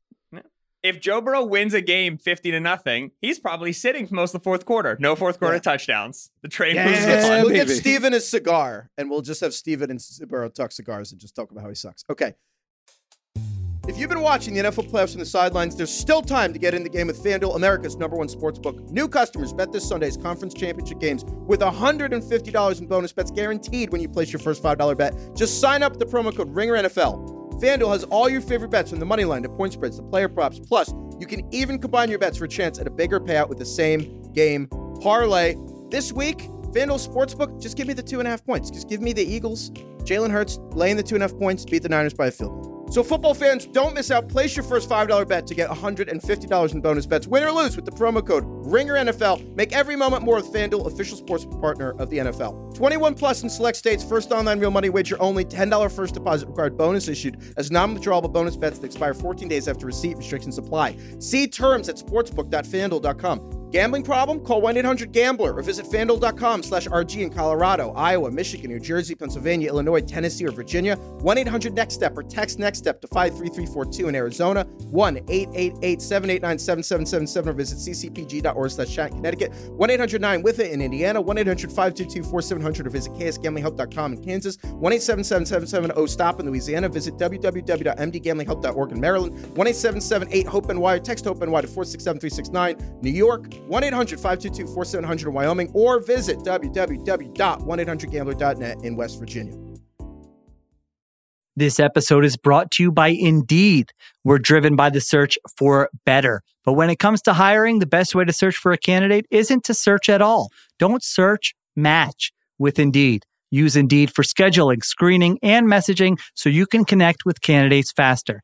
If Joe Burrow wins a game 50 to nothing, he's probably sitting for most of the fourth quarter. No fourth quarter Yeah. touchdowns. The train Yeah, moves Let's on. we'll get baby. Steven a cigar, and we'll just have Steven and Burrow talk cigars and just talk about how he sucks. Okay. If you've been watching the NFL playoffs from the sidelines, there's still time to get in the game with FanDuel, America's number one sports book. New customers bet this Sunday's conference championship games with $150 in bonus bets guaranteed when you place your first $5 bet. Just sign up with the promo code RINGERNFL. FanDuel has all your favorite bets from the money line to point spreads to player props. Plus, you can even combine your bets for a chance at a bigger payout with the same game parlay. This week, FanDuel Sportsbook, just give me the two and a half points. Just give me the Eagles, Jalen Hurts, laying the two and a half points, beat the Niners by a field goal. So, football fans, don't miss out. Place your first $5 bet to get $150 in bonus bets, win or lose, with the promo code RINGERNFL. Make every moment more with FanDuel, official sports partner of the NFL. 21 plus in select states, first online real money wager only, $10 first deposit required bonus issued as non withdrawable bonus bets that expire 14 days after receipt. Restrictions apply. See terms at sportsbook.fanduel.com. Gambling problem? Call 1-800-GAMBLER or visit fanduel.com slash RG in Colorado, Iowa, Michigan, New Jersey, Pennsylvania, Illinois, Tennessee, or Virginia. 1-800-NEXT-STEP or text NEXT STEP to 53342 in Arizona. 1-888-789-7777 or visit ccpg.org slash chat Connecticut. 1-800-9 with it in Indiana. 1-800-522-4700 or visit ksgamblinghelp.com in Kansas. 1-877-770-STOP in Louisiana. Visit www.mdgamblinghelp.org in Maryland. 1-877-8-HOPE-NY or text HOPE-NY to 467-369. New York. 1-800-522-4700 in Wyoming or visit www.1800gambler.net in West Virginia. This episode is brought to you by Indeed. We're driven by the search for better. But when it comes to hiring, the best way to search for a candidate isn't to search at all. Don't search, match with Indeed. Use Indeed for scheduling, screening, and messaging so you can connect with candidates faster.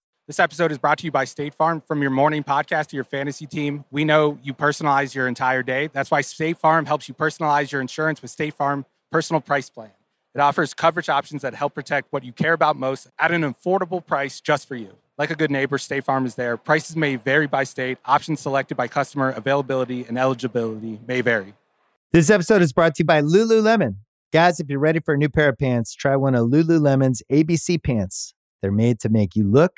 This episode is brought to you by State Farm. From your morning podcast to your fantasy team, we know you personalize your entire day. That's why State Farm helps you personalize your insurance with State Farm Personal Price Plan. It offers coverage options that help protect what you care about most at an affordable price just for you. Like a good neighbor, State Farm is there. Prices may vary by state, options selected by customer, availability, and eligibility may vary. This episode is brought to you by Lululemon. Guys, if you're ready for a new pair of pants, try one of Lululemon's ABC pants. They're made to make you look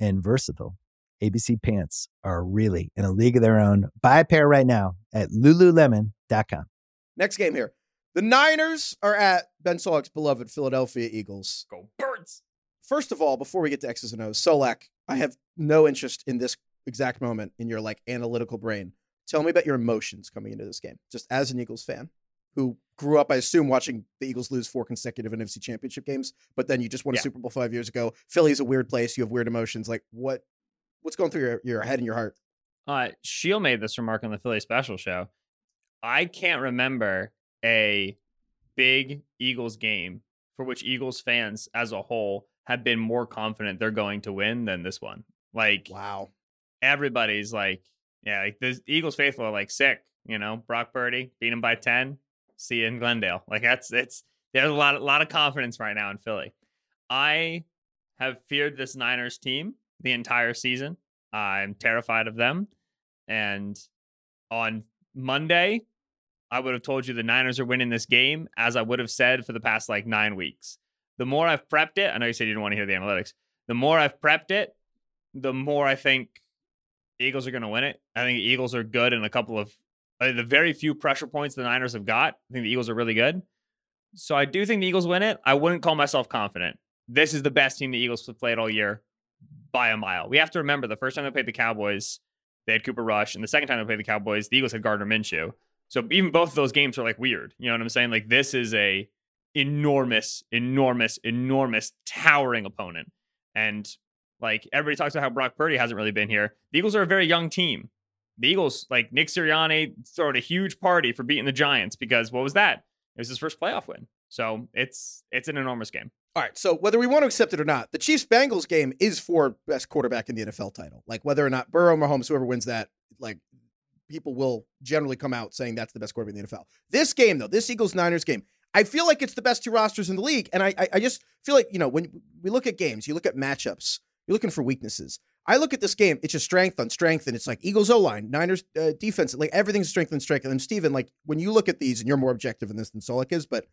and versatile. ABC pants are really in a league of their own. Buy a pair right now at lululemon.com. Next game here. The Niners are at Ben Solak's beloved Philadelphia Eagles. Go birds. First of all, before we get to X's and O's, Solak, I have no interest in this exact moment in your like analytical brain. Tell me about your emotions coming into this game, just as an Eagles fan who grew up, I assume, watching the Eagles lose four consecutive NFC championship games, but then you just won a Super Bowl five years ago. Philly's a weird place. You have weird emotions. Like what what's going through your, your head and your heart? Uh, Sheil made this remark on the Philly Special Show. I can't remember a big Eagles game for which Eagles fans as a whole have been more confident they're going to win than this one. Like Wow. everybody's like, yeah, like the Eagles faithful are like sick. You know, Brock Purdy beat him by ten. See you in Glendale. Like that's it's there's a lot a lot of confidence right now in Philly. I have feared this Niners team the entire season. I'm terrified of them. And on Monday, I would have told you the Niners are winning this game, as I would have said for the past like nine weeks. The more I've prepped it, I know you said you didn't want to hear the analytics. The more I've prepped it, the more I think Eagles are going to win it. I think Eagles are good in a couple of uh, the very few pressure points the Niners have got. I think the Eagles are really good. So I do think the Eagles win it. I wouldn't call myself confident. This is the best team the Eagles have played all year by a mile. We have to remember the first time they played the Cowboys, they had Cooper Rush, and the second time they played the Cowboys, the Eagles had Gardner Minshew. So even both of those games are like weird. You know what I'm saying? Like this is a enormous, enormous, enormous, towering opponent. And like everybody talks about how Brock Purdy hasn't really been here. The Eagles are a very young team. The Eagles, like Nick Sirianni, throwing a huge party for beating the Giants because what was that? It was his first playoff win. So it's it's an enormous game. All right. So whether we want to accept it or not, the Chiefs Bengals game is for best quarterback in the NFL title. Like whether or not Burrow, Mahomes, whoever wins that, like people will generally come out saying that's the best quarterback in the NFL. This game though, this Eagles Niners game, I feel like it's the best two rosters in the league, and I I, I just feel like you know when we look at games, you look at matchups, you're looking for weaknesses. I look at this game, it's just strength on strength, and it's like Eagles O line, Niners uh, defense, like everything's strength and strength. And then Steven, like when you look at these, and you're more objective in this than Solak is, but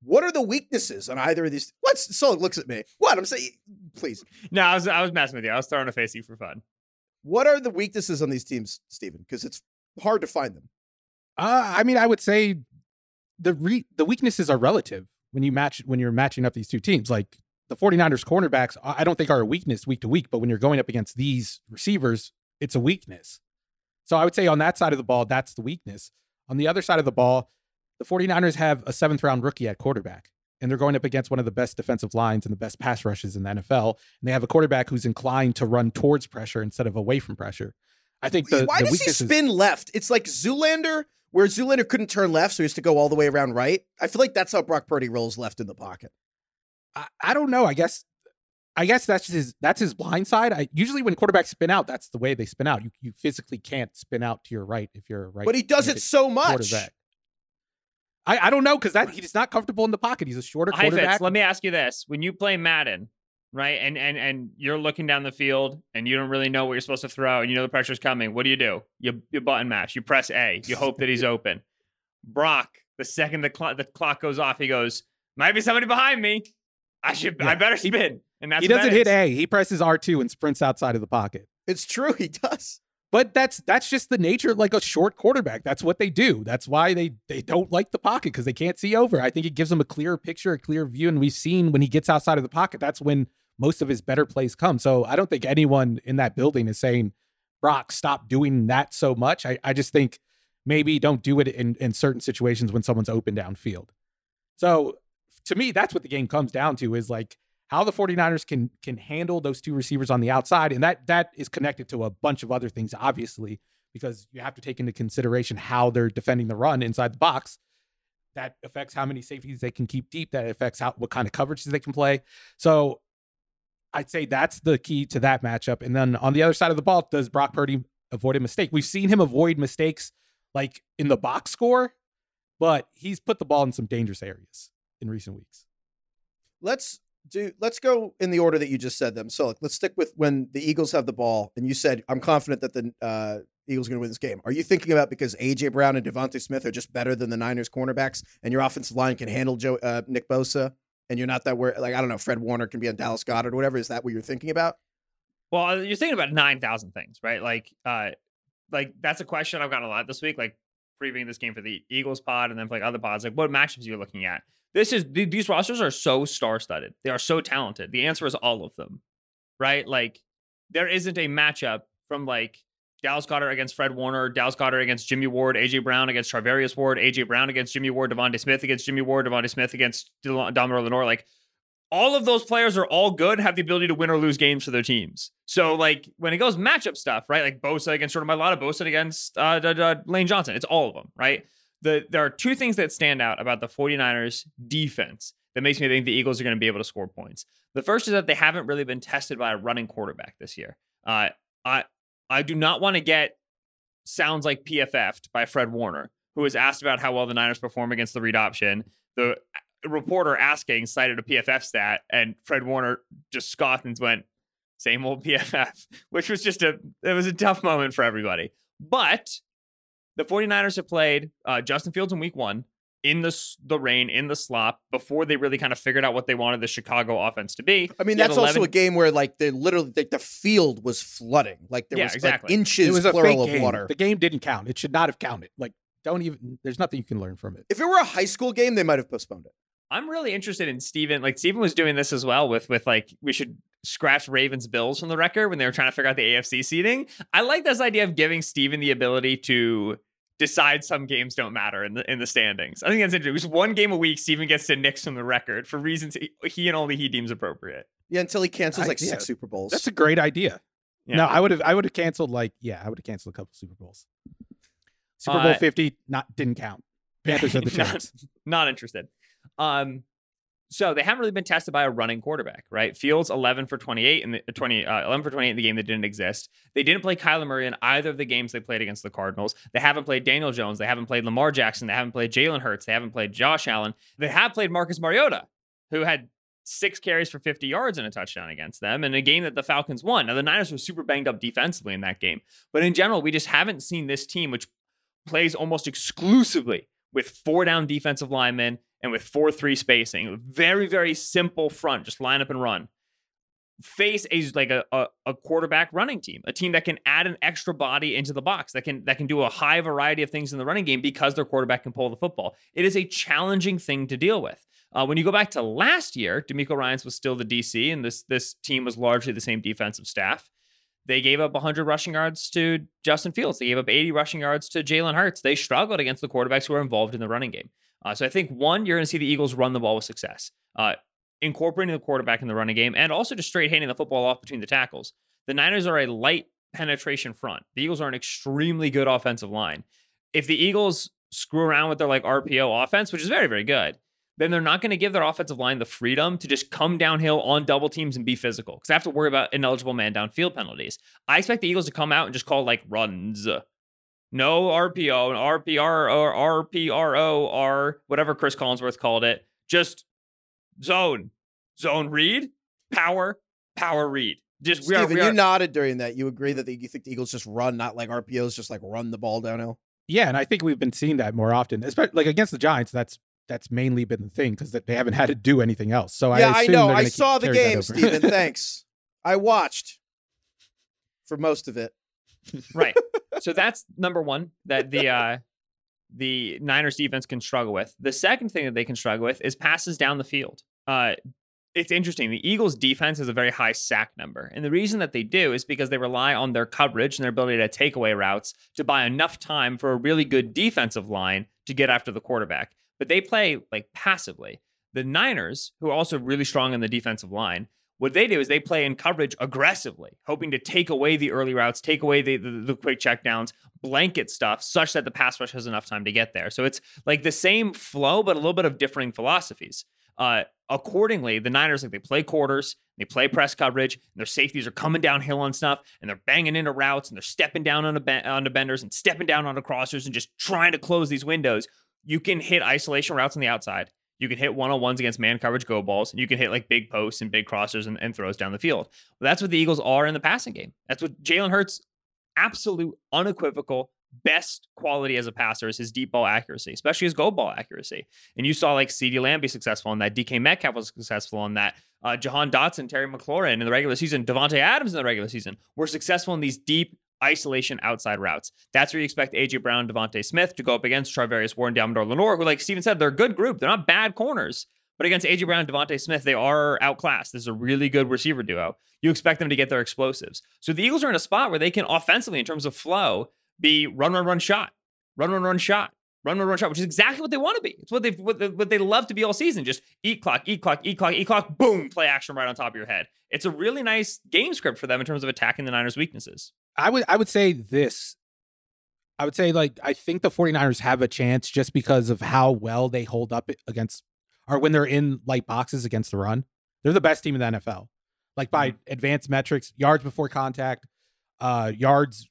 what are the weaknesses on either of these? What's Solak looks at me? What I'm saying, please. No, I was I was messing with you. I was throwing a face at you for fun. What are the weaknesses on these teams, Steven? Because it's hard to find them. Uh, I mean, I would say the re- the weaknesses are relative when you match when you're matching up these two teams. Like the 49ers cornerbacks, I don't think are a weakness week to week, but when you're going up against these receivers, it's a weakness. So I would say on that side of the ball, that's the weakness. On the other side of the ball, the 49ers have a seventh round rookie at quarterback, and they're going up against one of the best defensive lines and the best pass rushes in the NFL. And they have a quarterback who's inclined to run towards pressure instead of away from pressure. I think the, Why the does he weakness is- spin left? It's like Zoolander, where Zoolander couldn't turn left, so he has to go all the way around right. I feel like that's how Brock Purdy rolls left in the pocket. I, I don't know. I guess I guess that's just his that's his blind side. I usually when quarterbacks spin out, that's the way they spin out. You you physically can't spin out to your right if you're right. but he does it so much. I, I don't know because that he's not comfortable in the pocket. He's a shorter Hi, Fitz, quarterback. let me ask you this: When you play Madden, right, and and and you're looking down the field and you don't really know what you're supposed to throw, and you know the pressure's coming, what do you do? You you button mash. You press A. You hope that he's open. Brock, the second the clock the clock goes off, he goes, "Might be somebody behind me. I should. I Yeah. better spin." And that's he doesn't that hit. A. He presses R two and sprints outside of the pocket. It's true, he does. But that's that's just the nature of like a short quarterback. That's what they do. That's why they they don't like the pocket because they can't see over. I think it gives them a clearer picture, a clear view. And we've seen when he gets outside of the pocket, that's when most of his better plays come. So I don't think anyone in that building is saying, Brock, stop doing that so much. I, I just think maybe don't do it in, in certain situations when someone's open downfield. So to me, that's what the game comes down to is like how the 49ers can can handle those two receivers on the outside and that that is connected to a bunch of other things obviously because you have to take into consideration how they're defending the run inside the box. That affects how many safeties they can keep deep. That affects how what kind of coverages they can play. So i'd say that's the key to that matchup. And then on the other side of the ball does brock purdy avoid a mistake? We've seen him avoid mistakes like in the box score but he's put the ball in some dangerous areas in recent weeks Let's do let's go in the order that you just said them. So like, let's stick with when the Eagles have the ball, and you said I'm confident that the uh, Eagles are going to win this game. Are you thinking about because AJ Brown and DeVonta Smith are just better than the Niners cornerbacks, and your offensive line can handle Joe uh, Nick Bosa, and you're not that worried? Like I don't know, Fred Warner can be on Dallas Goedert or whatever. Is that what you're thinking about? Well, you're thinking about nine thousand things, right? Like, uh, like that's a question I've gotten a lot this week. Like previewing this game for the Eagles pod and then like other pods, like what matchups you're looking at. This is these rosters are so star studded. They are so talented. The answer is all of them, right? Like there isn't a matchup from like Dallas Goedert against Fred Warner, Dallas Goedert against Jimmy Ward, AJ Brown against Charvarius Ward, AJ Brown against Jimmy Ward, DeVonta Smith against Jimmy Ward, DeVonta Smith against Deommodore Lenoir. Like all of those players are all good, have the ability to win or lose games for their teams. So, like when it goes matchup stuff, right? Like Bosa against Jordan Mailata, Bosa against uh, uh, uh, Lane Johnson. It's all of them, right? The, there are two things that stand out about the 49ers defense that makes me think the Eagles are going to be able to score points. The first is that they haven't really been tested by a running quarterback this year. Uh, I I do not want to get sounds like PFF'd by Fred Warner, who was asked about how well the Niners perform against the read option. The reporter asking cited a PFF stat, and Fred Warner just scoffed and went, "Same old PFF," which was just a it was a tough moment for everybody. But the 49ers have played uh, Justin Fields in Week One in the the rain, in the slop, before they really kind of figured out what they wanted the Chicago offense to be. I mean, that's 11... also a game where like the literally like the field was flooding, like there yeah, was exactly. like inches it was a plural of game. water. The game didn't count. It should not have counted. Like, don't even. There's nothing you can learn from it. If it were a high school game, they might have postponed it. I'm really interested in Steven. Like Steven was doing this as well with with like we should scratch Ravens Bills from the record when they were trying to figure out the AFC seating. I like this idea of giving Steven the ability to decide some games don't matter in the in the standings. I think that's interesting. It was one game a week, Steven gets to nix from the record for reasons he, he and only he deems appropriate. Yeah, until he cancels I- like yeah, six Super Bowls. That's a great idea. Yeah. No, I would have. I would have canceled. Like, yeah, I would have canceled a couple Super Bowls. Super Bowl Uh, Fifty not didn't count. Panthers had the Not- chance. Not interested. Um, so they haven't really been tested by a running quarterback, right? Fields 11 for 28 in the 20 uh, 11 for 28 in the game that didn't exist. They didn't play Kyler Murray in either of the games they played against the Cardinals. They haven't played Daniel Jones. They haven't played Lamar Jackson. They haven't played Jalen Hurts. They haven't played Josh Allen. They have played Marcus Mariota, who had six carries for 50 yards and a touchdown against them in a game that the Falcons won. Now the Niners were super banged up defensively in that game, but in general, we just haven't seen this team, which plays almost exclusively with four down defensive linemen and with 4 3 spacing. Very, very simple front, just line up and run. Face a like a, a, a quarterback running team, a team that can add an extra body into the box, that can that can do a high variety of things in the running game because their quarterback can pull the football. It is a challenging thing to deal with. Uh, when you go back to last year, DeMeco Ryans was still the DC, and this this team was largely the same defensive staff. They gave up 100 rushing yards to Justin Fields. They gave up 80 rushing yards to Jalen Hurts. They struggled against the quarterbacks who are involved in the running game. Uh, so I think one, you're going to see the Eagles run the ball with success, uh, incorporating the quarterback in the running game, and also just straight handing the football off between the tackles. The Niners are a light penetration front. The Eagles are an extremely good offensive line. If the Eagles screw around with their like RPO offense, which is very very good, then they're not going to give their offensive line the freedom to just come downhill on double teams and be physical because they have to worry about ineligible man downfield penalties. I expect the Eagles to come out and just call like runs. No RPO, and RPR or RPRO or whatever Cris Collinsworth called it. Just zone, zone read, power, power read. Just we are, Steven, we you nodded during that. You agree that the, you think the Eagles just run, not like RPOs, just like run the ball downhill. Yeah, and I think we've been seeing that more often, especially like against the Giants. That's that's mainly been the thing because they haven't had to do anything else. So yeah, I, I assume know. they're I gonna saw the carry that game, over. Steven. Thanks. I watched for most of it. right. So that's number one that the uh the Niners defense can struggle with. The second thing that they can struggle with is passes down the field. Uh it's interesting. The Eagles defense has a very high sack number. And the reason that they do is because they rely on their coverage and their ability to take away routes to buy enough time for a really good defensive line to get after the quarterback. But they play like passively. The Niners, who are also really strong in the defensive line, what they do is they play in coverage aggressively, hoping to take away the early routes, take away the, the, the quick checkdowns, blanket stuff, such that the pass rush has enough time to get there. So it's like the same flow, but a little bit of differing philosophies. Uh, accordingly, the Niners like they play quarters, they play press coverage, and their safeties are coming downhill on stuff, and they're banging into routes, and they're stepping down on ben- onto benders and stepping down onto crossers, and just trying to close these windows. You can hit isolation routes on the outside. You can hit one on ones against man coverage go balls, and you can hit like big posts and big crossers and, and throws down the field. Well, that's what the Eagles are in the passing game. That's what Jalen Hurts, absolute, unequivocal, best quality as a passer is his deep ball accuracy, especially his go ball accuracy. And you saw like CeeDee Lamb be successful on that. DK Metcalf was successful on that. Uh, Jahan Dotson, Terry McLaurin in the regular season, Davante Adams in the regular season were successful in these deep isolation outside routes. That's where you expect AJ Brown, DeVonta Smith to go up against Charvarius Ward, Deommodore Lenoir, who, like Steven said, they're a good group. They're not bad corners. But against AJ Brown, DeVonta Smith, they are outclassed. This is a really good receiver duo. You expect them to get their explosives. So the Eagles are in a spot where they can offensively, in terms of flow, be run, run, run, shot, run, run, run, shot, run, run, run, shot, which is exactly what they want to be. It's what they what, they, what they love to be all season. Just eat clock, eat clock, eat clock, eat clock, boom, play action right on top of your head. It's a really nice game script for them in terms of attacking the Niners' weaknesses. I would I would say this. I would say like I think the 49ers have a chance just because of how well they hold up against or when they're in light boxes against the run. They're the best team in the NFL. Like by mm-hmm. advanced metrics, yards before contact, uh yards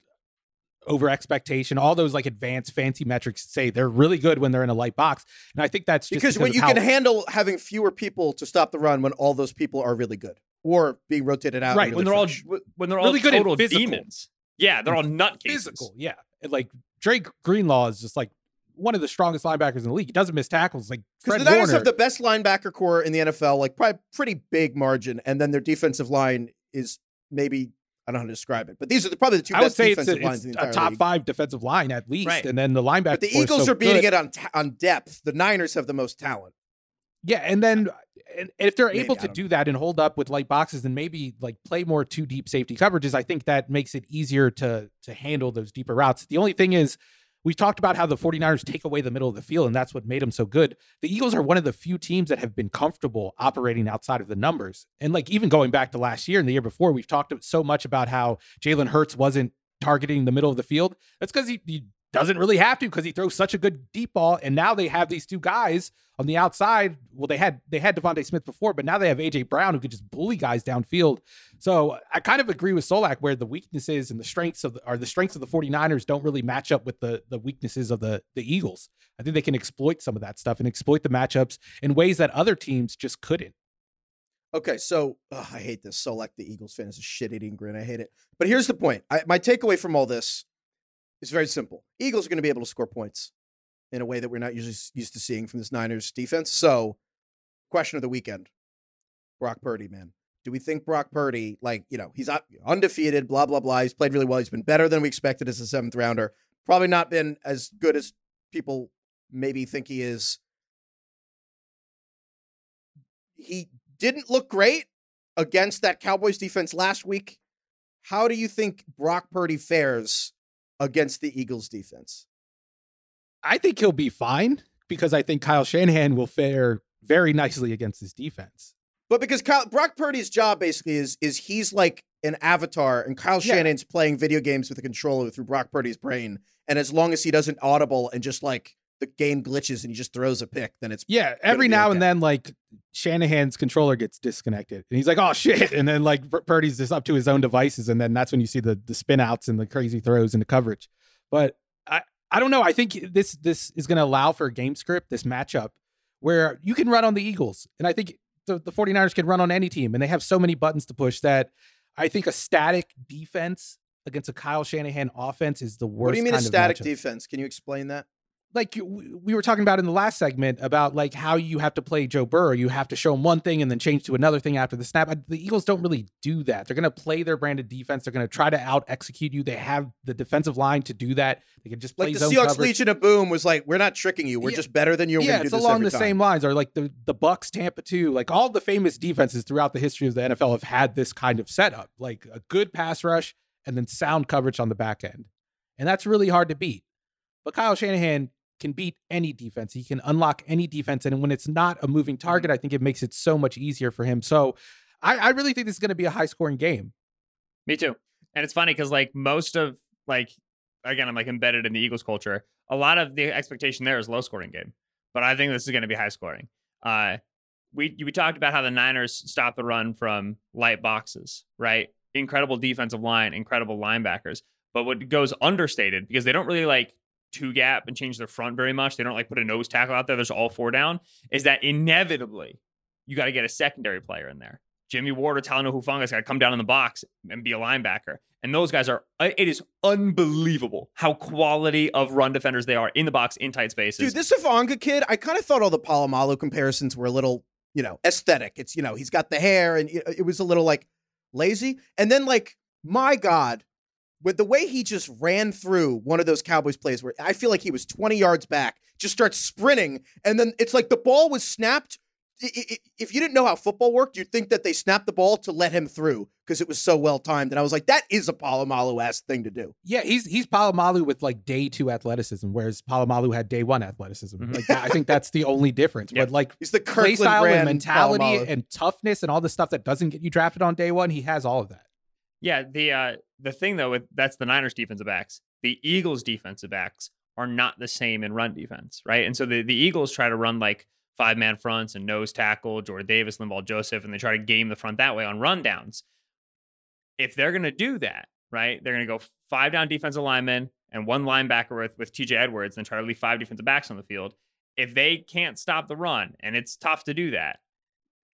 over expectation, all those like advanced fancy metrics say they're really good when they're in a light box. And I think that's because, because when you how- can handle having fewer people to stop the run when all those people are really good or being rotated out. Right. When they're all when they're all really good total demons. Yeah, they're all nut cases. Physical, yeah. And like Dre Greenlaw is just like one of the strongest linebackers in the league. He doesn't miss tackles. Like because the Niners have the best linebacker core in the NFL, like probably pretty big margin, and then their defensive line is maybe I don't know how to describe it, but these are the, probably the two I best defensive it's a, lines in the a top league. five defensive line at least, right. and then the linebacker. But the Eagles so are beating good. it on on depth. The Niners have the most talent. Yeah, and then and if they're maybe, able to do know. that and hold up with light boxes and maybe like play more two deep safety coverages, I think that makes it easier to to handle those deeper routes. The only thing is we've talked about how the 49ers take away the middle of the field and that's what made them so good. The Eagles are one of the few teams that have been comfortable operating outside of the numbers. And like even going back to last year and the year before, we've talked so much about how Jalen Hurts wasn't targeting the middle of the field. That's because he, he doesn't really have to because he throws such a good deep ball. And now they have these two guys on the outside. Well, they had they had DeVonta Smith before, but now they have AJ Brown who could just bully guys downfield. So I kind of agree with Solak where the weaknesses and the strengths of the, are the strengths of the 49ers don't really match up with the the weaknesses of the the Eagles. I think they can exploit some of that stuff and exploit the matchups in ways that other teams just couldn't. Okay, so ugh, I hate this. Solak the Eagles fan is a shit eating grin. I hate it. But here's the point. I, my takeaway from all this is very simple. Eagles are going to be able to score points in a way that we're not usually used to seeing from this Niners defense. So, question of the weekend Brock Purdy, man. Do we think Brock Purdy, like, you know, he's uh, undefeated, blah, blah, blah. He's played really well. He's been better than we expected as a seventh rounder. Probably not been as good as people maybe think he is. He didn't look great against that Cowboys defense last week. How do you think Brock Purdy fares against the Eagles defense? I think he'll be fine because I think Kyle Shanahan will fare very nicely against his defense. But because Kyle, Brock Purdy's job basically is is he's like an avatar, and Kyle yeah. Shannon's playing video games with a controller through Brock Purdy's brain. And as long as he doesn't audible and just like the game glitches and he just throws a pick, then it's yeah. Every now okay. and then, like Shanahan's controller gets disconnected, and he's like, "Oh shit!" And then like Purdy's just up to his own devices, and then that's when you see the the spin outs and the crazy throws and the coverage. But I don't know. I think this this is going to allow for a game script, this matchup, where you can run on the Eagles. And I think the, the 49ers can run on any team. And they have so many buttons to push that I think a static defense against a Kyle Shanahan offense is the worst. What do you mean a static defense? Can you explain that? Like we were talking about in the last segment about like how you have to play Joe Burrow. You have to show him one thing and then change to another thing after the snap. The Eagles don't really do that. They're going to play their branded defense. They're going to try to out execute you. They have the defensive line to do that. They can just play like the Seahawks coverage. Legion of Boom was like, we're not tricking you. We're yeah. just better than you. Yeah, it's along the time. same lines. Or like the the Bucks, Tampa too. Like all the famous defenses throughout the history of the NFL have had this kind of setup, like a good pass rush and then sound coverage on the back end, and that's really hard to beat. But Kyle Shanahan can beat any defense. He can unlock any defense. And when it's not a moving mm-hmm. target, I think it makes it so much easier for him. So I, I really think this is going to be a high scoring game. Me too. And it's funny because like most of like again, I'm like embedded in the Eagles culture. A lot of the expectation there is low scoring game. But I think this is going to be high scoring. Uh we we talked about how the Niners stopped the run from light boxes, right? Incredible defensive line, incredible linebackers. But what goes understated because they don't really like two gap and change their front very much. They don't like put a nose tackle out there. There's all four down. Is that inevitably you got to get a secondary player in there. Jimmy Ward or Talanoa Hufanga's got to come down in the box and be a linebacker. And those guys are, uh, it is unbelievable how quality of run defenders they are in the box, in tight spaces. Dude, this Hufanga kid, I kind of thought all the Polamalu comparisons were a little, you know, aesthetic. It's, you know, he's got the hair and it was a little like lazy. And then, like, my God, with the way he just ran through one of those Cowboys plays where I feel like he was 20 yards back, just starts sprinting. And then it's like the ball was snapped if you didn't know how football worked, you'd think that they snapped the ball to let him through because it was so well timed. And I was like, that is a Polamalu ass thing to do. Yeah, he's he's Polamalu with like day two athleticism, whereas Polamalu had day one athleticism. Mm-hmm. Like I think that's the only difference. Yep. But like he's the Kirkland play style and mentality and toughness and all the stuff that doesn't get you drafted on day one, he has all of that. Yeah, the uh the thing though with that's the Niners defensive backs. The Eagles defensive backs are not the same in run defense, right? And so the, the Eagles try to run like five man fronts and nose tackle, Jordan Davis, Linval Joseph, and they try to game the front that way on rundowns. If they're going to do that, right, they're going to go five down defensive linemen and one linebacker with, with TJ Edwards and try to leave five defensive backs on the field. If they can't stop the run, and it's tough to do that,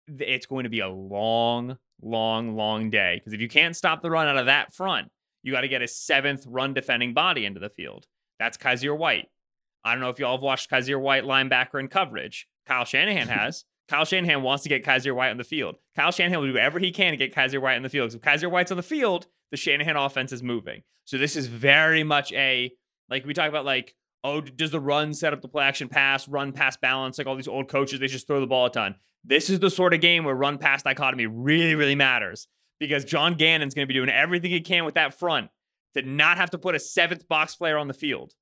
it's going to be a long, long, long day. Because if you can't stop the run out of that front, you got to get a seventh run defending body into the field. That's Kyzir White. I don't know if y'all have watched Kyzir White linebacker in coverage. Kyle Shanahan has. Kyle Shanahan wants to get Kyzir White on the field. Kyle Shanahan will do whatever he can to get Kyzir White on the field. Because if Kyzir White's on the field, the Shanahan offense is moving. So this is very much a like we talk about like oh does the run set up the play action pass run pass balance like all these old coaches they just throw the ball a ton. This is the sort of game where run pass dichotomy really really matters because John Gannon's going to be doing everything he can with that front to not have to put a seventh box player on the field.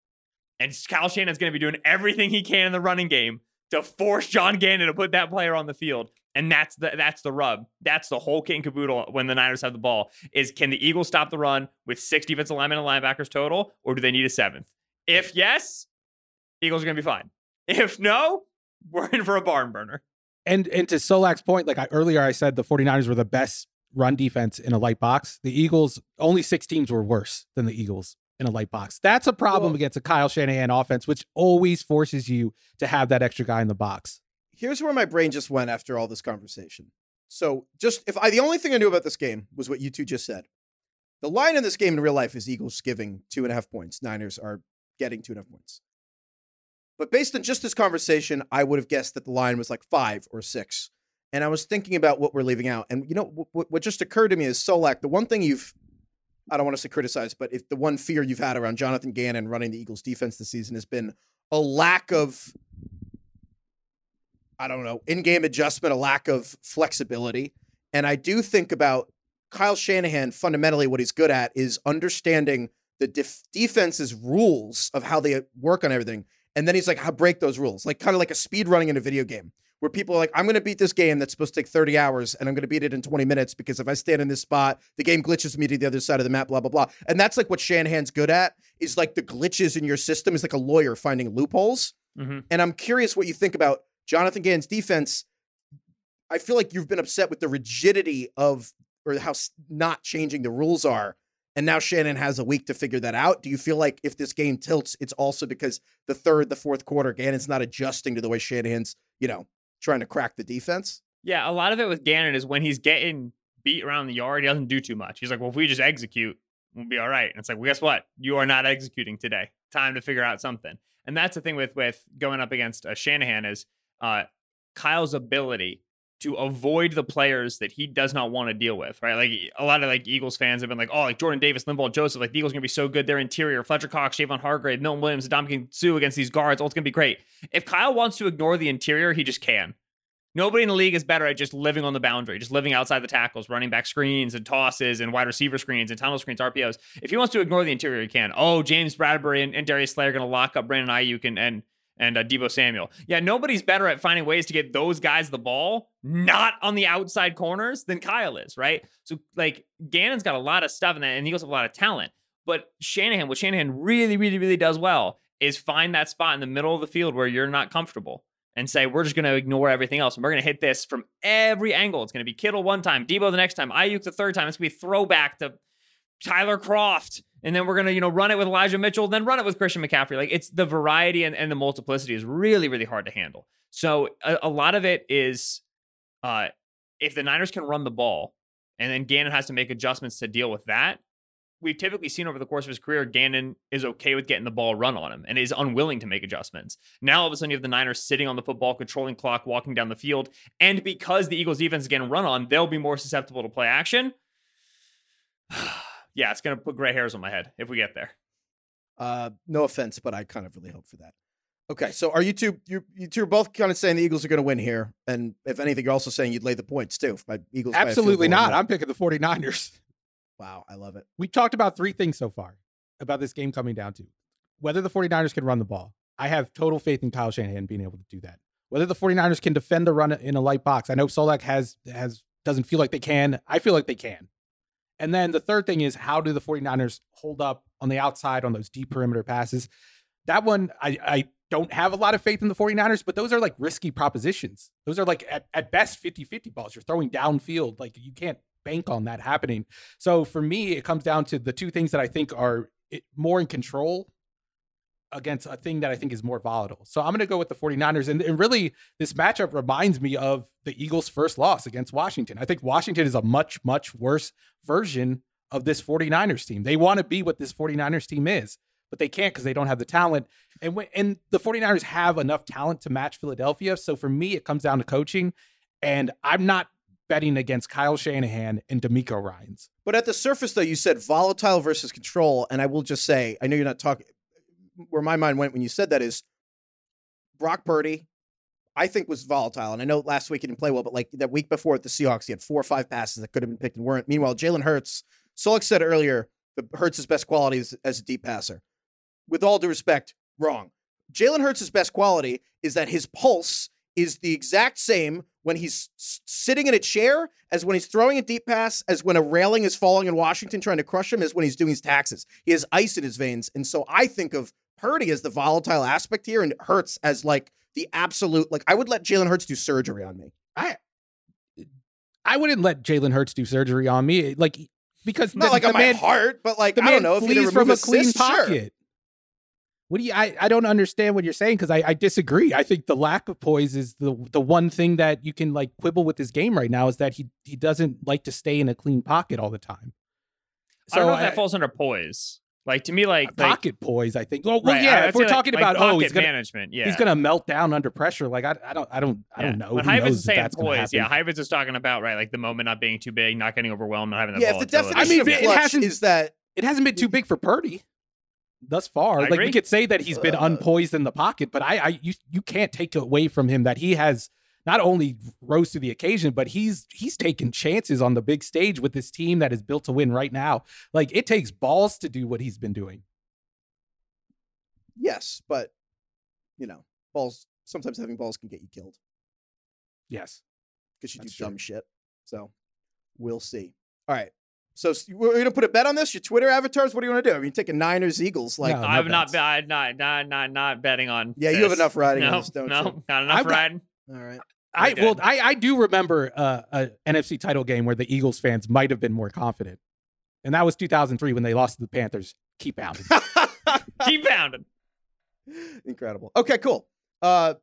And Kyle Shanahan's going to be doing everything he can in the running game to force John Gannon to put that player on the field. And that's the that's the rub. That's the whole kit and caboodle when the Niners have the ball. Is can the Eagles stop the run with six defensive linemen and linebackers total, or do they need a seventh? If yes, Eagles are gonna be fine. If no, we're in for a barn burner. And and to Solak's point, like I, earlier I said the 49ers were the best run defense in a light box. The Eagles, only six teams were worse than the Eagles in a light box. That's a problem well, against a Kyle Shanahan offense, which always forces you to have that extra guy in the box. Here's where my brain just went after all this conversation. So, just if I, the only thing I knew about this game was what you two just said. The line in this game in real life is Eagles giving two and a half points. Niners are getting two and a half points. But based on just this conversation, I would have guessed that the line was like five or six. And I was thinking about what we're leaving out. And you know, what, what just occurred to me is Solak, the one thing you've I don't want to say criticize, but if the one fear you've had around Jonathan Gannon running the Eagles defense this season has been a lack of I don't know, in-game adjustment, a lack of flexibility. And I do think about Kyle Shanahan fundamentally what he's good at is understanding the def- defense's rules of how they work on everything. And then he's like, how break those rules, like kind of like a speed running in a video game where people are like, I'm going to beat this game that's supposed to take 30 hours and I'm going to beat it in 20 minutes because if I stand in this spot, the game glitches me to the other side of the map, blah, blah, blah. And that's like what Shanahan's good at is like the glitches in your system is like a lawyer finding loopholes. Mm-hmm. And I'm curious what you think about Jonathan Gannon's defense. I feel like you've been upset with the rigidity of or how not changing the rules are. And now Shannon has a week to figure that out. Do you feel like if this game tilts, it's also because the third, the fourth quarter, Gannon's not adjusting to the way Shanahan's, you know, trying to crack the defense. Yeah, a lot of it with Gannon is when he's getting beat around the yard, he doesn't do too much. He's like, well, if we just execute, we'll be all right. And it's like, well, guess what? You are not executing today. Time to figure out something. And that's the thing with with going up against uh, Shanahan is uh, Kyle's ability to avoid the players that he does not want to deal with, right? Like a lot of like Eagles fans have been like, oh, like Jordan Davis, Linval Joseph, like the Eagles are gonna be so good. Their interior, Fletcher Cox, Javon Hargrave, Milton Williams, Ndamukong Suh against these guards, all it's gonna be great. If Kyle wants to ignore the interior, he just can. Nobody in the league is better at just living on the boundary, just living outside the tackles, running back screens and tosses and wide receiver screens and tunnel screens, RPOs. If he wants to ignore the interior, he can. Oh, James Bradberry and, and Darius Slayer are going to lock up Brandon Aiyuk and and and uh, Deebo Samuel. Yeah, nobody's better at finding ways to get those guys the ball, not on the outside corners, than Kyle is, right? So like Gannon's got a lot of stuff in that, and he has a lot of talent. But Shanahan, what Shanahan really, really, really does well is find that spot in the middle of the field where you're not comfortable and say we're just going to ignore everything else and we're going to hit this from every angle. It's going to be Kittle one time, Deebo the next time, Aiyuk the third time. It's going to be throwback to Tyler Kroft and then we're gonna you know run it with Elijah Mitchell, then run it with Christian McCaffrey. Like it's the variety and, and the multiplicity is really really hard to handle. So a, a lot of it is, uh, if the Niners can run the ball, and then Gannon has to make adjustments to deal with that. We've typically seen over the course of his career, Gannon is okay with getting the ball run on him and is unwilling to make adjustments. Now all of a sudden you have the Niners sitting on the football, controlling clock, walking down the field, and because the Eagles defense is getting run on, they'll be more susceptible to play action. yeah, it's gonna put gray hairs on my head if we get there. Uh, no offense, but I kind of really hope for that. Okay, so are you two you you two are both kind of saying the Eagles are going to win here, and if anything, you're also saying you'd lay the points too. By Eagles, by a field Absolutely goal or not. I'm picking the 49ers. wow, I love it. We talked about three things so far about this game coming down to whether the 49ers can run the ball. I have total faith in Kyle Shanahan being able to do that. Whether the 49ers can defend the run in a light box. I know Solak has has doesn't feel like they can. I feel like they can. And then the third thing is how do the 49ers hold up on the outside on those deep perimeter passes? That one I I don't have a lot of faith in the 49ers, but those are like risky propositions. Those are like at, at best 50-50 balls. You're throwing downfield. Like you can't bank on that happening. So for me, it comes down to the two things that I think are eh, more in control against a thing that I think is more volatile. So I'm going to go with the 49ers. And, and really, this matchup reminds me of the Eagles' first loss against Washington. I think Washington is a much, much worse version of this 49ers team. They want to be what this 49ers team is, but they can't because they don't have the talent. And, when, and the 49ers have enough talent to match Philadelphia. So for me, it comes down to coaching. And I'm not betting against Kyle Shanahan and DeMeco Ryans. But at the surface, though, you said volatile versus control, and I will just say, I know you're not talking. Where my mind went when you said that is Brock Purdy. I think was volatile, and I know last week he didn't play well, but like that week before at the Seahawks, he had four or five passes that could have been picked and weren't. Meanwhile, Jalen Hurts, Solak said earlier, that Hurts' best quality is as a deep passer. With all due respect, wrong. Jalen Hurts' best quality is that his pulse is the exact same when he's sitting in a chair as when he's throwing a deep pass, as when a railing is falling in Washington trying to crush him, as when he's doing his taxes. He has ice in his veins. And so I think of Purdy is the volatile aspect here and Hurts as like the absolute, like I would let Jalen Hurts do surgery on me. I I wouldn't let Jalen Hurts do surgery on me, like because Not the, like the on man, my heart, but like, the I man don't know if he flees from a clean assist, sure. pocket. What do you? I, I don't understand what you're saying because I, I disagree. I think the lack of poise is the the one thing that you can like quibble with his game right now is that he he doesn't like to stay in a clean pocket all the time. I don't know if that falls under poise. Like to me, like, like pocket poise. I think. Well, well right, yeah. I'd If we're like- talking like about oh, he's pocket gonna management, yeah, he's gonna melt down under pressure. Like I, I don't I don't I Yeah. don't know. When Who is saying that's poise, yeah, happen. Hyvans is talking about right, like the moment not being too big, not getting overwhelmed, not having that Yeah, if the definition I mean, of it clutch hasn't- is that it hasn't been too big for Purdy thus far. I like we could say that he's been Uh, unpoised in the pocket, but I, I you you can't take away from him that he has not only rose to the occasion, but he's he's taking chances on the big stage with this team that is built to win right now. Like it takes balls to do what he's been doing. yes, but you know, balls sometimes having balls can get you killed Yes. because you do That's true. dumb shit. So we'll see. All right. So we're gonna put a bet on this. Your Twitter avatars. What do you want to do? I mean, taking Niners, Eagles. Like, No, I'm not, bets. be- I'm not, not, not, not betting on. Yeah, you have enough riding on no, this, don't no, you? not enough I've got- riding. All right. I well, I, I do remember uh, a NFC title game where the Eagles fans might have been more confident, and that was 2003 when they lost to the Panthers. Keep pounding. Keep pounding. Incredible. Okay, cool. Uh,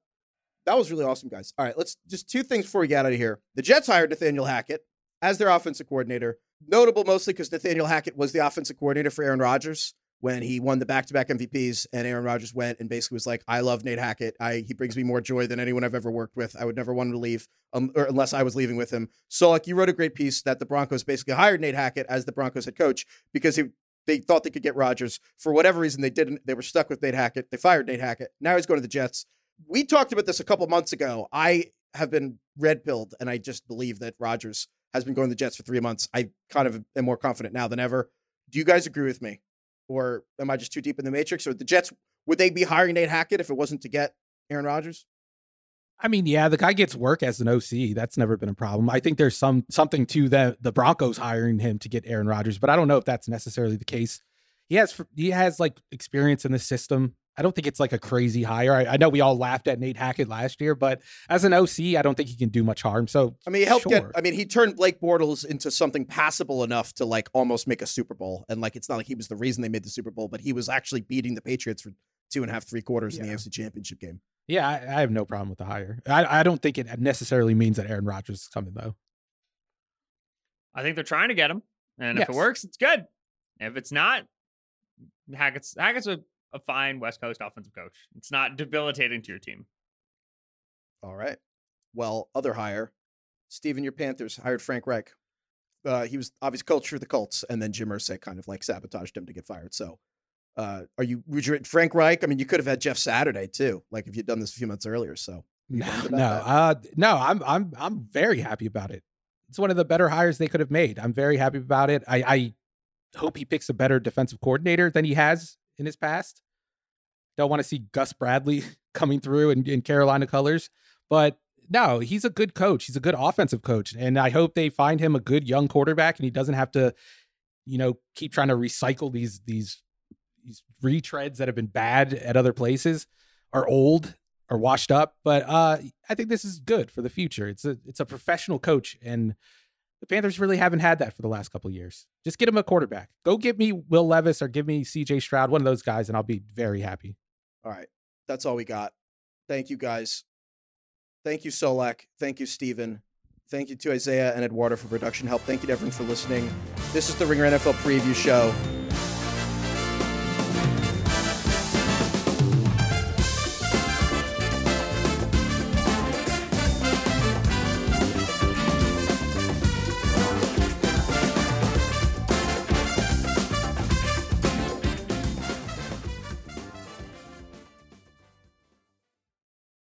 that was really awesome, guys. All right, let's just two things before we get out of here. The Jets hired Nathaniel Hackett as their offensive coordinator. Notable mostly because Nathaniel Hackett was the offensive coordinator for Aaron Rodgers when he won the back-to-back MVPs, and Aaron Rodgers went and basically was like, "I love Nate Hackett. I he brings me more joy than anyone I've ever worked with. I would never want him to leave, um, unless I was leaving with him." So, like, you wrote a great piece that the Broncos basically hired Nate Hackett as the Broncos head coach because he they thought they could get Rodgers. For whatever reason, they didn't. They were stuck with Nate Hackett. They fired Nate Hackett. Now he's going to the Jets. We talked about this a couple months ago. I have been red pilled, and I just believe that Rodgers has been going to the Jets for three months. I kind of am more confident now than ever. Do you guys agree with me? Or am I just too deep in the matrix? Or the Jets, would they be hiring Nate Hackett if it wasn't to get Aaron Rodgers? I mean, yeah, the guy gets work as an OC. That's never been a problem. I think there's some something to the the Broncos hiring him to get Aaron Rodgers, but I don't know if that's necessarily the case. He has he has like experience in the system. I don't think it's like a crazy hire. I, I know we all laughed at Nate Hackett last year, but as an OC, I don't think he can do much harm. So I mean, he helped get. I mean, he turned Blake Bortles into something passable enough to like almost make a Super Bowl, and like it's not like he was the reason they made the Super Bowl, but he was actually beating the Patriots for two and a half, three quarters in the Yeah. AFC Championship game. yeah, I, I have no problem with the hire. I, I don't think it necessarily means that Aaron Rodgers is coming though. I think they're trying to get him, and if it works, it's good. If it's not, Hackett's Hackett's a, a fine West Coast offensive coach. It's not debilitating to your team. All right. Well, other hire, Steven, your Panthers hired Frank Reich. Uh, he was obviously coach for the Colts, and then Jim Irsay kind of like sabotaged him to get fired. So, uh, are you would you Frank Reich? I mean, you could have had Jeff Saturday too, like if you'd done this a few months earlier. So, No, no, uh, no. I'm I'm I'm very happy about it. It's one of the better hires they could have made. I'm very happy about it. I, I hope he picks a better defensive coordinator than he has in his past. Don't want to see Gus Bradley coming through in, in Carolina colors, but no, he's a good coach. He's a good offensive coach, and I hope they find him a good young quarterback, and he doesn't have to, you know, keep trying to recycle these these these retreads that have been bad at other places, are old, are washed up. But uh, I think this is good for the future. It's a it's a professional coach, and the Panthers really haven't had that for the last couple years. Just get him a quarterback. Go get me Will Levis or give me C.J. Stroud, one of those guys, and I'll be very happy. All right. That's all we got. Thank you guys. Thank you, Solak. Thank you, Steven. Thank you to Isaiah and Eduardo for production help. Thank you to everyone for listening. This is the Ringer NFL preview show.